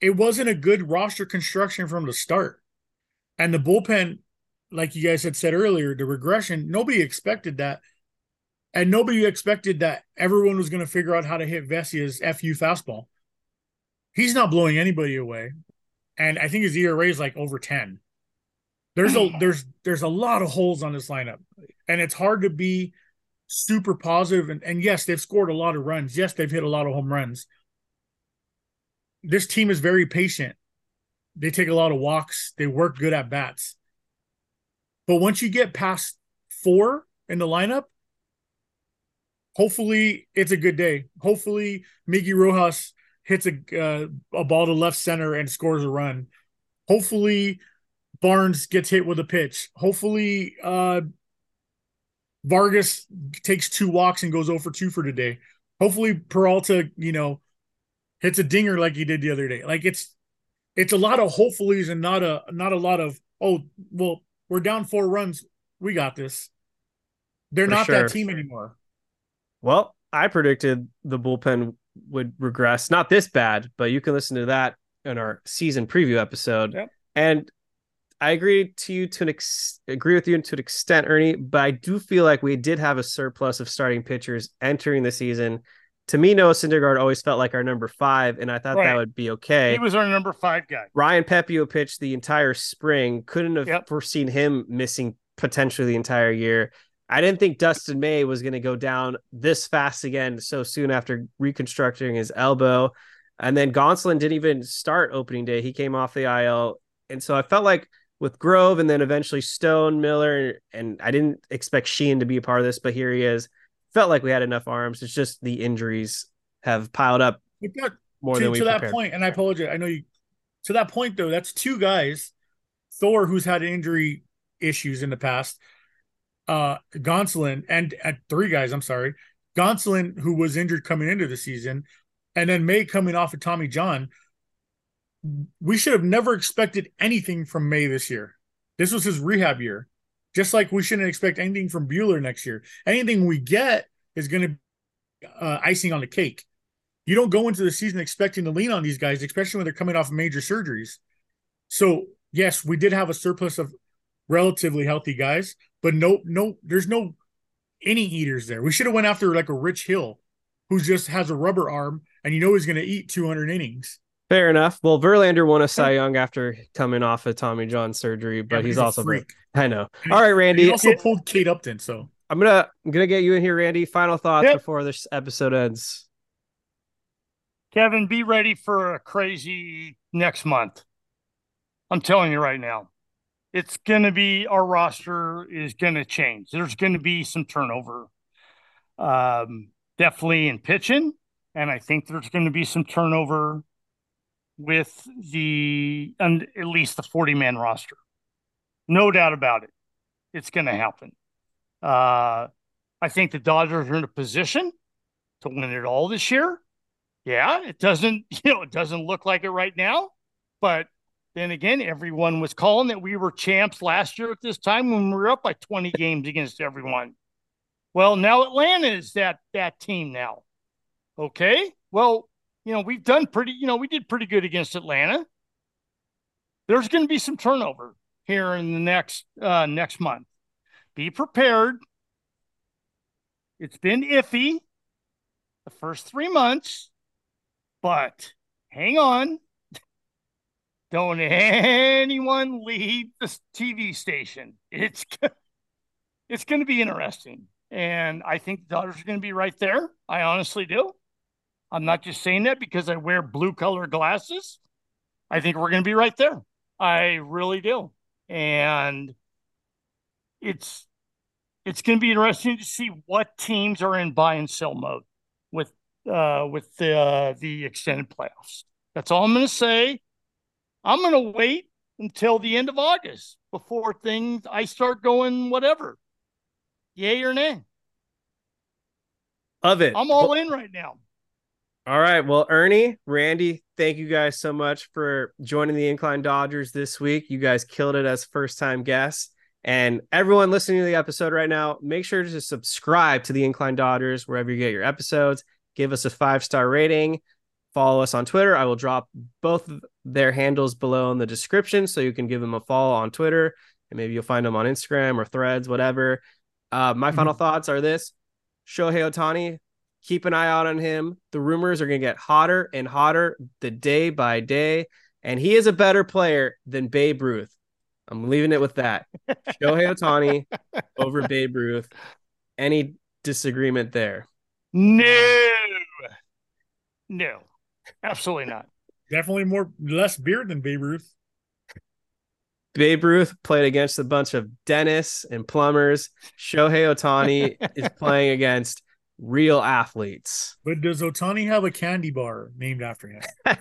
Speaker 7: it wasn't a good roster construction from the start. And the bullpen, like you guys had said earlier, the regression, nobody expected that. And nobody expected that everyone was going to figure out how to hit Vesia's FU fastball. He's not blowing anybody away. And I think his ERA is like over 10. There's a there's there's a lot of holes on this lineup, and it's hard to be super positive. And, and yes, they've scored a lot of runs. Yes, they've hit a lot of home runs. This team is very patient. They take a lot of walks. They work good at bats. But once you get past four in the lineup, hopefully it's a good day. Hopefully Miggy Rojas hits a uh, a ball to left center and scores a run. Hopefully Barnes gets hit with a pitch. Hopefully, uh, Vargas takes two walks and goes over two for today. Hopefully, Peralta, you know, hits a dinger like he did the other day. Like it's it's a lot of hopefullys and not a not a lot of oh well we're down four runs we got this. they're
Speaker 4: For
Speaker 7: not
Speaker 4: sure.
Speaker 7: that team anymore.
Speaker 4: Well, I predicted the bullpen would regress. Not this bad, but you can listen to that in our season preview episode.
Speaker 7: Yep.
Speaker 4: And I agree to you to an ex- agree with you to an extent, Ernie. But I do feel like we did have a surplus of starting pitchers entering the season. To me, Noah Syndergaard always felt like our number five, and I thought that would be okay.
Speaker 5: He was our number five guy.
Speaker 4: Ryan Pepiot pitched the entire spring. Couldn't have
Speaker 5: Yep.
Speaker 4: foreseen him missing potentially the entire year. I didn't think Dustin May was going to go down this fast again so soon after reconstructing his elbow. And then Gonsolin didn't even start opening day. He came off the IL. And so I felt like with Grove and then eventually Stone, Miller, and I didn't expect Sheehan to be a part of this, but here he is. Felt like we had enough arms. It's just the injuries have piled up
Speaker 7: that-
Speaker 4: more
Speaker 7: to,
Speaker 4: than we
Speaker 7: to that
Speaker 4: prepared.
Speaker 7: point, and I apologize. I know you. To that point, though, that's two guys. Thor, who's had injury issues in the past. Uh, Gonsolin and at three guys. I'm sorry, Gonsolin, who was injured coming into the season, and then May coming off of Tommy John. We should have never expected anything from May this year. This was his rehab year. Just like we shouldn't expect anything from Buehler next year. Anything we get is going to be uh, icing on the cake you don't go into the season expecting to lean on these guys, especially when they're coming off major surgeries. So yes, we did have a surplus of relatively healthy guys, but no, no, there's no any eaters there. We should have went after like a Rich Hill, who just has a rubber arm, and you know he's going to eat 200 innings.
Speaker 4: Fair enough. Well, Verlander won a Cy Young after coming off of Tommy John surgery, but
Speaker 7: Yeah,
Speaker 4: he's,
Speaker 7: a
Speaker 4: also
Speaker 7: freak.
Speaker 4: I know. All right, Randy.
Speaker 7: He also pulled Kate Upton. So
Speaker 4: I'm gonna I'm gonna get you in here, Randy. Final thoughts
Speaker 5: Yep.
Speaker 4: before this episode ends.
Speaker 5: Kevin, be ready for a crazy next month. I'm telling you right now. It's going to be our roster is going to change. There's going to be some turnover. Um, definitely in pitching, and I think there's going to be some turnover with the and at least the 40 man roster. No doubt about it. It's going to happen. Uh, I think the Dodgers are in a position to win it all this year. Yeah, it doesn't, you know, it doesn't look like it right now, but then again, everyone was calling that we were champs last year at this time when we were up by 20 games against everyone. Well, now Atlanta is that that team now. Okay. Well, you know, we've done pretty, you know, we did pretty good against Atlanta. There's going to be some turnover here in the next uh next month. Be prepared. It's been iffy the first three months, but hang on. Don't anyone leave the TV station. It's it's going to be interesting, and I think the Dodgers are going to be right there. I honestly do. I'm not just saying that because I wear blue color glasses. I think we're going to be right there. I really do, and it's it's going to be interesting to see what teams are in buy and sell mode with uh with the uh, the extended playoffs. That's all I'm going to say. I'm going to wait until the end of August before things I start going whatever. Yay or nay.
Speaker 4: Of it.
Speaker 5: I'm all in right now.
Speaker 4: All right. Well, Ernie, Randy, thank you guys so much for joining the Incline Dodgers this week. You guys killed it as first time guests. And everyone listening to the episode right now, make sure to subscribe to the Incline Dodgers wherever you get your episodes. Give us a five star rating. Follow us on Twitter. I will drop both their handles below in the description so you can give them a follow on Twitter and maybe you'll find them on Instagram or threads, whatever. Uh, my final thoughts are this Shohei Ohtani, keep an eye out on him. The rumors are going to get hotter and hotter the day by day. And he is a better player than Babe Ruth. I'm leaving it with that. Shohei Ohtani over Babe Ruth. Any disagreement there?
Speaker 5: No. No. Absolutely not.
Speaker 7: definitely more less beer than Babe Ruth.
Speaker 4: Babe Ruth played against a bunch of dentists and plumbers. Shohei Ohtani is playing against real athletes.
Speaker 7: But does Ohtani have a candy bar named after him?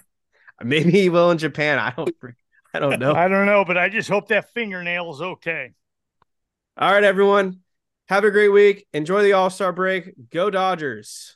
Speaker 4: Maybe he will in Japan. I don't I don't know.
Speaker 5: I don't know, but I just hope that fingernail is okay.
Speaker 4: All right, everyone. Have a great week. Enjoy the All Star break. Go Dodgers.